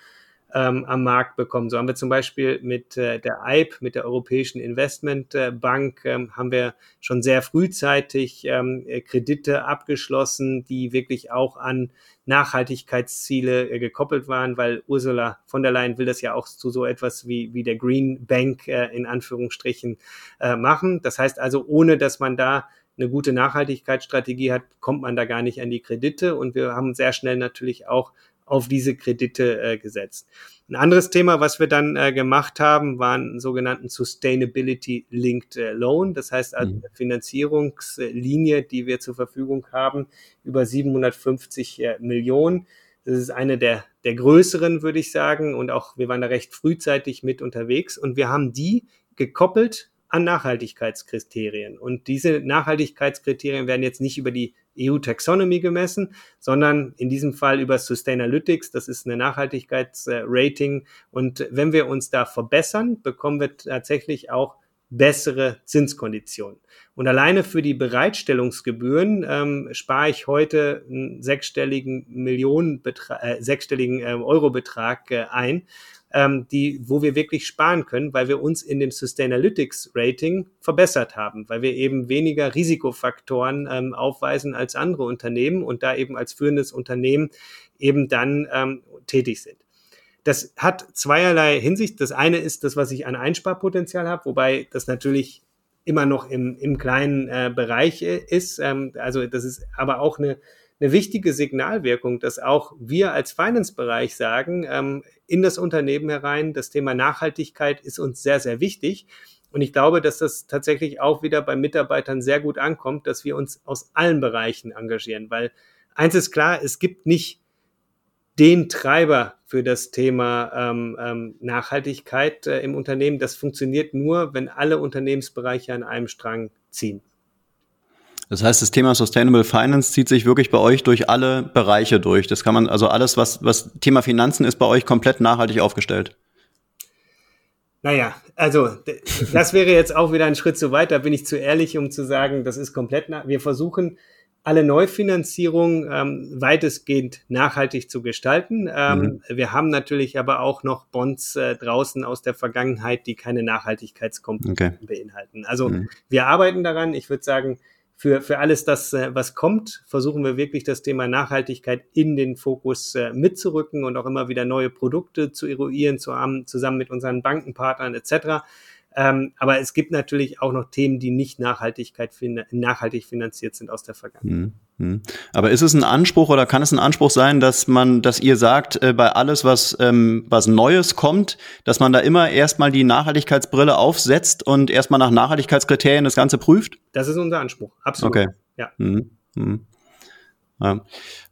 ähm, am Markt bekommen. So haben wir zum Beispiel mit äh, der EIB, mit der Europäischen Investmentbank, ähm, haben wir schon sehr frühzeitig ähm, Kredite abgeschlossen, die wirklich auch an Nachhaltigkeitsziele äh, gekoppelt waren, weil Ursula von der Leyen will das ja auch zu so etwas wie, wie der Green Bank äh, in Anführungsstrichen äh, machen. Das heißt also, ohne dass man da eine gute Nachhaltigkeitsstrategie hat, kommt man da gar nicht an die Kredite. Und wir haben sehr schnell natürlich auch auf diese Kredite äh, gesetzt. Ein anderes Thema, was wir dann äh, gemacht haben, waren einen sogenannten Sustainability Linked äh, Loan. Das heißt also mhm. eine Finanzierungslinie, die wir zur Verfügung haben, über 750 äh, Millionen. Das ist eine der, der größeren, würde ich sagen. Und auch wir waren da recht frühzeitig mit unterwegs. Und wir haben die gekoppelt an Nachhaltigkeitskriterien. Und diese Nachhaltigkeitskriterien werden jetzt nicht über die EU-Taxonomy gemessen, sondern in diesem Fall über Sustainalytics. Das ist eine Nachhaltigkeitsrating. Und wenn wir uns da verbessern, bekommen wir tatsächlich auch bessere Zinskonditionen. Und alleine für die Bereitstellungsgebühren ähm, spare ich heute einen sechsstelligen Millionenbetrag, äh, sechsstelligen äh, Eurobetrag äh, ein ähm, die, wo wir wirklich sparen können, weil wir uns in dem Sustainalytics Rating verbessert haben, weil wir eben weniger Risikofaktoren ähm, aufweisen als andere Unternehmen und da eben als führendes Unternehmen eben dann ähm, tätig sind. Das hat zweierlei Hinsicht. Das eine ist das, was ich an Einsparpotenzial habe, wobei das natürlich immer noch im, im kleinen äh, Bereich äh, ist. Ähm, also das ist aber auch eine eine wichtige Signalwirkung, dass auch wir als Finance-Bereich sagen, ähm, in das Unternehmen herein, das Thema Nachhaltigkeit ist uns sehr, sehr wichtig. Und ich glaube, dass das tatsächlich auch wieder bei Mitarbeitern sehr gut ankommt, dass wir uns aus allen Bereichen engagieren, weil eins ist klar, es gibt nicht den Treiber für das Thema ähm, ähm, Nachhaltigkeit äh, im Unternehmen. Das funktioniert nur, wenn alle Unternehmensbereiche an einem Strang ziehen. Das heißt, das Thema Sustainable Finance zieht sich wirklich bei euch durch alle Bereiche durch. Das kann man, also alles, was, was Thema Finanzen ist bei euch komplett nachhaltig aufgestellt. Naja, also das wäre jetzt auch wieder ein Schritt zu weit. Da bin ich zu ehrlich, um zu sagen, das ist komplett. nach. Wir versuchen alle Neufinanzierungen ähm, weitestgehend nachhaltig zu gestalten. Ähm, mhm. Wir haben natürlich aber auch noch Bonds äh, draußen aus der Vergangenheit, die keine Nachhaltigkeitskomponenten okay. beinhalten. Also mhm. wir arbeiten daran. Ich würde sagen, für, für alles das, äh, was kommt, versuchen wir wirklich das Thema Nachhaltigkeit in den Fokus äh, mitzurücken und auch immer wieder neue Produkte zu eruieren, zu haben, zusammen mit unseren Bankenpartnern etc. Ähm, aber es gibt natürlich auch noch Themen, die nicht Nachhaltigkeit fin nachhaltig finanziert sind aus der Vergangenheit. Mhm. mhm. Aber ist es ein Anspruch oder kann es ein Anspruch sein, dass man, dass ihr sagt, äh, bei alles, was, ähm, was Neues kommt, dass man da immer erstmal die Nachhaltigkeitsbrille aufsetzt und erstmal nach Nachhaltigkeitskriterien das Ganze prüft? Das ist unser Anspruch, absolut. Okay. Ja. Mhm. Mhm. Ja.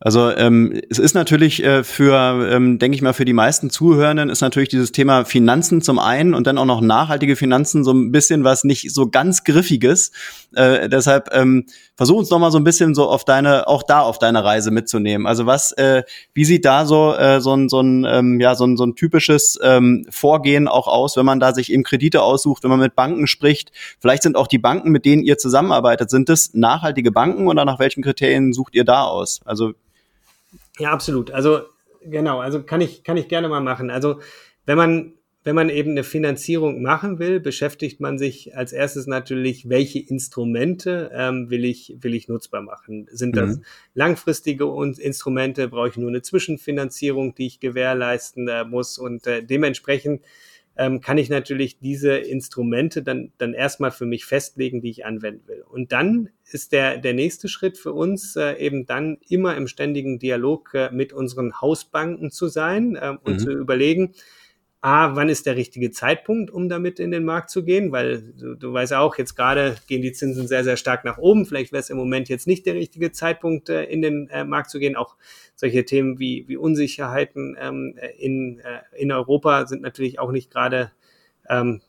Also ähm, es ist natürlich äh, für, ähm, denke ich mal, für die meisten Zuhörenden ist natürlich dieses Thema Finanzen zum einen und dann auch noch nachhaltige Finanzen so ein bisschen was nicht so ganz griffiges. Äh, deshalb ähm, versuch uns doch mal so ein bisschen so auf deine, auch da auf deine Reise mitzunehmen. Also was, äh, wie sieht da so äh, so ein so ein ähm, ja so ein so ein typisches ähm, Vorgehen auch aus, wenn man da sich eben Kredite aussucht, wenn man mit Banken spricht? Vielleicht sind auch die Banken, mit denen ihr zusammenarbeitet, sind das nachhaltige Banken oder nach welchen Kriterien sucht ihr da aus? Also ja, absolut. Also genau, also kann ich, kann ich gerne mal machen. Also wenn man, wenn man eben eine Finanzierung machen will, beschäftigt man sich als erstes natürlich, welche Instrumente ähm, will, ich, will ich nutzbar machen. Sind das mhm. langfristige Instrumente? Brauche ich nur eine Zwischenfinanzierung, die ich gewährleisten äh, muss? Und äh, dementsprechend ähm, kann ich natürlich diese Instrumente dann, dann erstmal für mich festlegen, die ich anwenden will. Und dann ist der, der nächste Schritt für uns äh, eben dann immer im ständigen Dialog äh, mit unseren Hausbanken zu sein äh, und mhm. zu überlegen, A, wann ist der richtige Zeitpunkt, um damit in den Markt zu gehen? Weil du, du weißt auch, jetzt gerade gehen die Zinsen sehr, sehr stark nach oben. Vielleicht wäre es im Moment jetzt nicht der richtige Zeitpunkt, äh, in den äh, Markt zu gehen. Auch solche Themen wie, wie Unsicherheiten ähm, in, äh, in Europa sind natürlich auch nicht gerade ähm,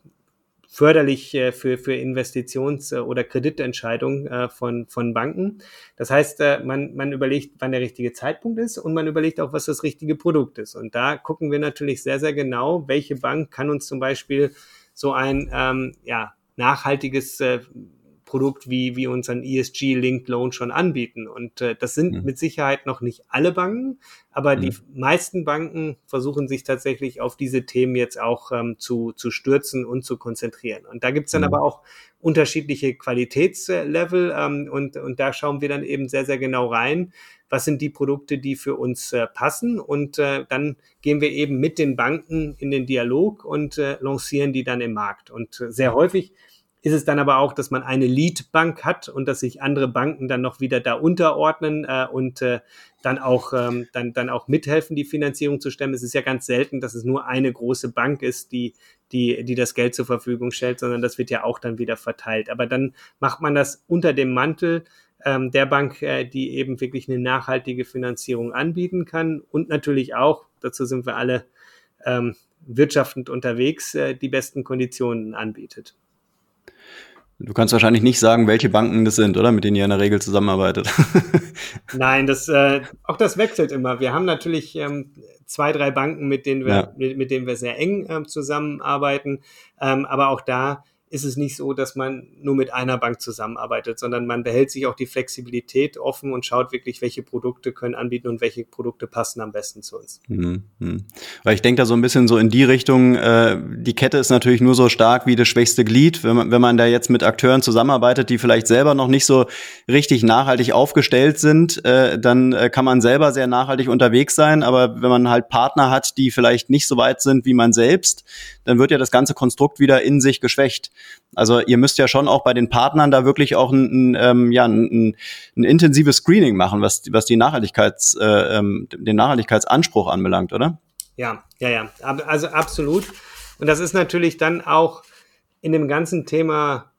förderlich äh, für, für Investitions- äh, oder Kreditentscheidungen äh, von, von Banken. Das heißt, man, man überlegt, wann der richtige Zeitpunkt ist und man überlegt auch, was das richtige Produkt ist. Und da gucken wir natürlich sehr, sehr genau, welche Bank kann uns zum Beispiel so ein ähm, ja, nachhaltiges äh, Produkt wie, wie unseren ESG-Linked Loan schon anbieten. Und äh, das sind mhm. mit Sicherheit noch nicht alle Banken, aber mhm. die meisten Banken versuchen sich tatsächlich auf diese Themen jetzt auch ähm, zu, zu stürzen und zu konzentrieren. Und da gibt's dann mhm. aber auch unterschiedliche Qualitätslevel ähm, und, und da schauen wir dann eben sehr, sehr genau rein, was sind die Produkte, die für uns äh, passen. Und äh, dann gehen wir eben mit den Banken in den Dialog und äh, lancieren die dann im Markt. Und äh, sehr häufig ist es dann aber auch, dass man eine Lead-Bank hat und dass sich andere Banken dann noch wieder da unterordnen äh, und äh, dann auch ähm, dann dann auch mithelfen, die Finanzierung zu stemmen. Es ist ja ganz selten, dass es nur eine große Bank ist, die die die das Geld zur Verfügung stellt, sondern das wird ja auch dann wieder verteilt. Aber dann macht man das unter dem Mantel ähm, der Bank, äh, die eben wirklich eine nachhaltige Finanzierung anbieten kann und natürlich auch, dazu sind wir alle ähm, wirtschaftend unterwegs, äh, die besten Konditionen anbietet. Du kannst wahrscheinlich nicht sagen, welche Banken das sind, oder? Mit denen ihr in der Regel zusammenarbeitet. Nein, das, äh, auch das wechselt immer. Wir haben natürlich ähm, zwei, drei Banken, mit denen wir, ja. mit, mit, denen wir sehr eng ähm, zusammenarbeiten. Ähm, aber auch da ist es nicht so, dass man nur mit einer Bank zusammenarbeitet, sondern man behält sich auch die Flexibilität offen und schaut wirklich, welche Produkte können anbieten und welche Produkte passen am besten zu uns. Mhm. mhm. Weil ich denke da so ein bisschen so in die Richtung, äh, die Kette ist natürlich nur so stark wie das schwächste Glied. Wenn man, wenn man da jetzt mit Akteuren zusammenarbeitet, die vielleicht selber noch nicht so richtig nachhaltig aufgestellt sind, äh, dann äh, kann man selber sehr nachhaltig unterwegs sein. Aber wenn man halt Partner hat, die vielleicht nicht so weit sind wie man selbst, dann wird ja das ganze Konstrukt wieder in sich geschwächt. Also ihr müsst ja schon auch bei den Partnern da wirklich auch ein, ein, ähm, ja, ein, ein intensives Screening machen, was, was die Nachhaltigkeits, äh, ähm, den Nachhaltigkeitsanspruch anbelangt, oder? Ja, ja, ja, also absolut. Und das ist natürlich dann auch in dem ganzen Thema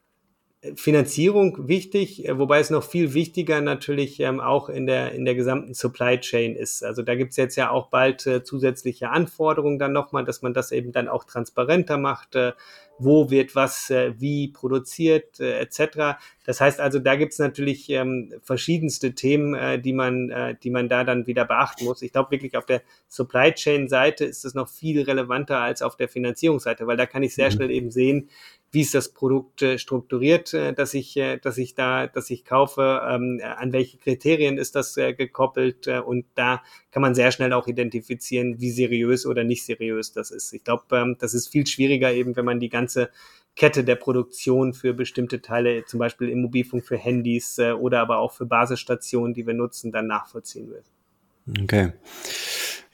Finanzierung wichtig, äh, wobei es noch viel wichtiger natürlich ähm, auch in der, in der gesamten Supply Chain ist. Also da gibt es jetzt ja auch bald äh, zusätzliche Anforderungen dann nochmal, dass man das eben dann auch transparenter macht. Äh, wo wird was äh, wie produziert äh, etc. Das heißt also, da gibt es natürlich ähm, verschiedenste Themen, äh, die man, äh, die man da dann wieder beachten muss. Ich glaube wirklich auf der Supply Chain Seite ist es noch viel relevanter als auf der Finanzierungsseite, weil da kann ich sehr mhm. schnell eben sehen, wie ist das Produkt äh, strukturiert, äh, dass ich, äh, dass ich da, dass ich kaufe, ähm, an welche Kriterien ist das gekoppelt und da kann man sehr schnell auch identifizieren, wie seriös oder nicht seriös das ist. Ich glaube, ähm, das ist viel schwieriger eben, wenn man die ganze Kette der Produktion für bestimmte Teile, zum Beispiel im Mobilfunk für Handys oder aber auch für Basisstationen, die wir nutzen, dann nachvollziehen will. Okay.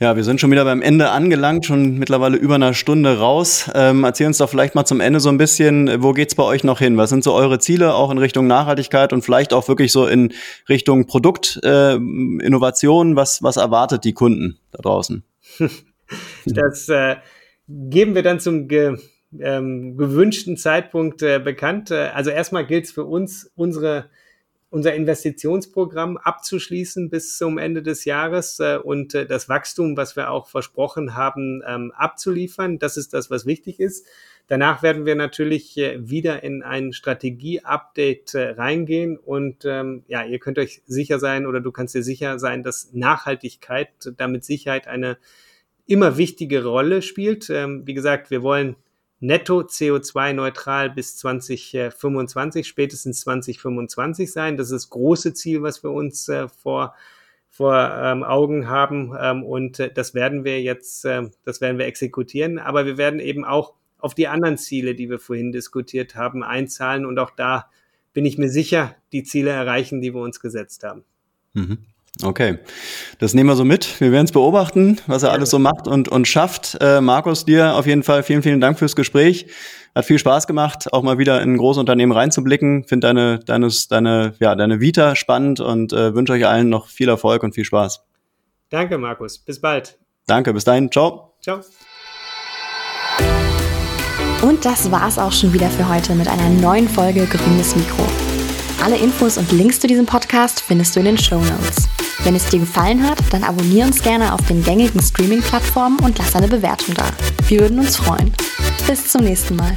Ja, wir sind schon wieder beim Ende angelangt, schon mittlerweile über einer Stunde raus. Ähm, erzähl uns doch vielleicht mal zum Ende so ein bisschen, wo geht's bei euch noch hin? Was sind so eure Ziele auch in Richtung Nachhaltigkeit und vielleicht auch wirklich so in Richtung Produktinnovation? Äh, was, was erwartet die Kunden da draußen? Das äh, geben wir dann zum ge ähm, gewünschten Zeitpunkt äh, bekannt. Äh, also erstmal gilt es für uns, unsere unser Investitionsprogramm abzuschließen bis zum Ende des Jahres äh, und äh, das Wachstum, was wir auch versprochen haben, ähm, abzuliefern. Das ist das, was wichtig ist. Danach werden wir natürlich äh, wieder in ein Strategie-Update äh, reingehen und ähm, ja, ihr könnt euch sicher sein oder du kannst dir sicher sein, dass Nachhaltigkeit damit Sicherheit eine immer wichtige Rolle spielt. Ähm, wie gesagt, wir wollen netto CO2-neutral bis 2025, spätestens 2025 sein. Das ist das große Ziel, was wir uns äh, vor vor ähm, Augen haben ähm, und äh, das werden wir jetzt, äh, das werden wir exekutieren. Aber wir werden eben auch auf die anderen Ziele, die wir vorhin diskutiert haben, einzahlen und auch da bin ich mir sicher, die Ziele erreichen, die wir uns gesetzt haben. Mhm. Okay, das nehmen wir so mit. Wir werden es beobachten, was er alles so macht und, und schafft. Äh, Markus, dir auf jeden Fall vielen, vielen Dank fürs Gespräch. Hat viel Spaß gemacht, auch mal wieder in ein großes Unternehmen reinzublicken. Finde deine, deine, deine, ja, deine Vita spannend und äh, wünsche euch allen noch viel Erfolg und viel Spaß. Danke, Markus. Bis bald. Danke, bis dahin. Ciao. Ciao. Und das war's auch schon wieder für heute mit einer neuen Folge Grünes Mikro. Alle Infos und Links zu diesem Podcast findest du in den Show Notes. Wenn es dir gefallen hat, dann abonniere uns gerne auf den gängigen Streaming-Plattformen und lass eine Bewertung da. Wir würden uns freuen. Bis zum nächsten Mal.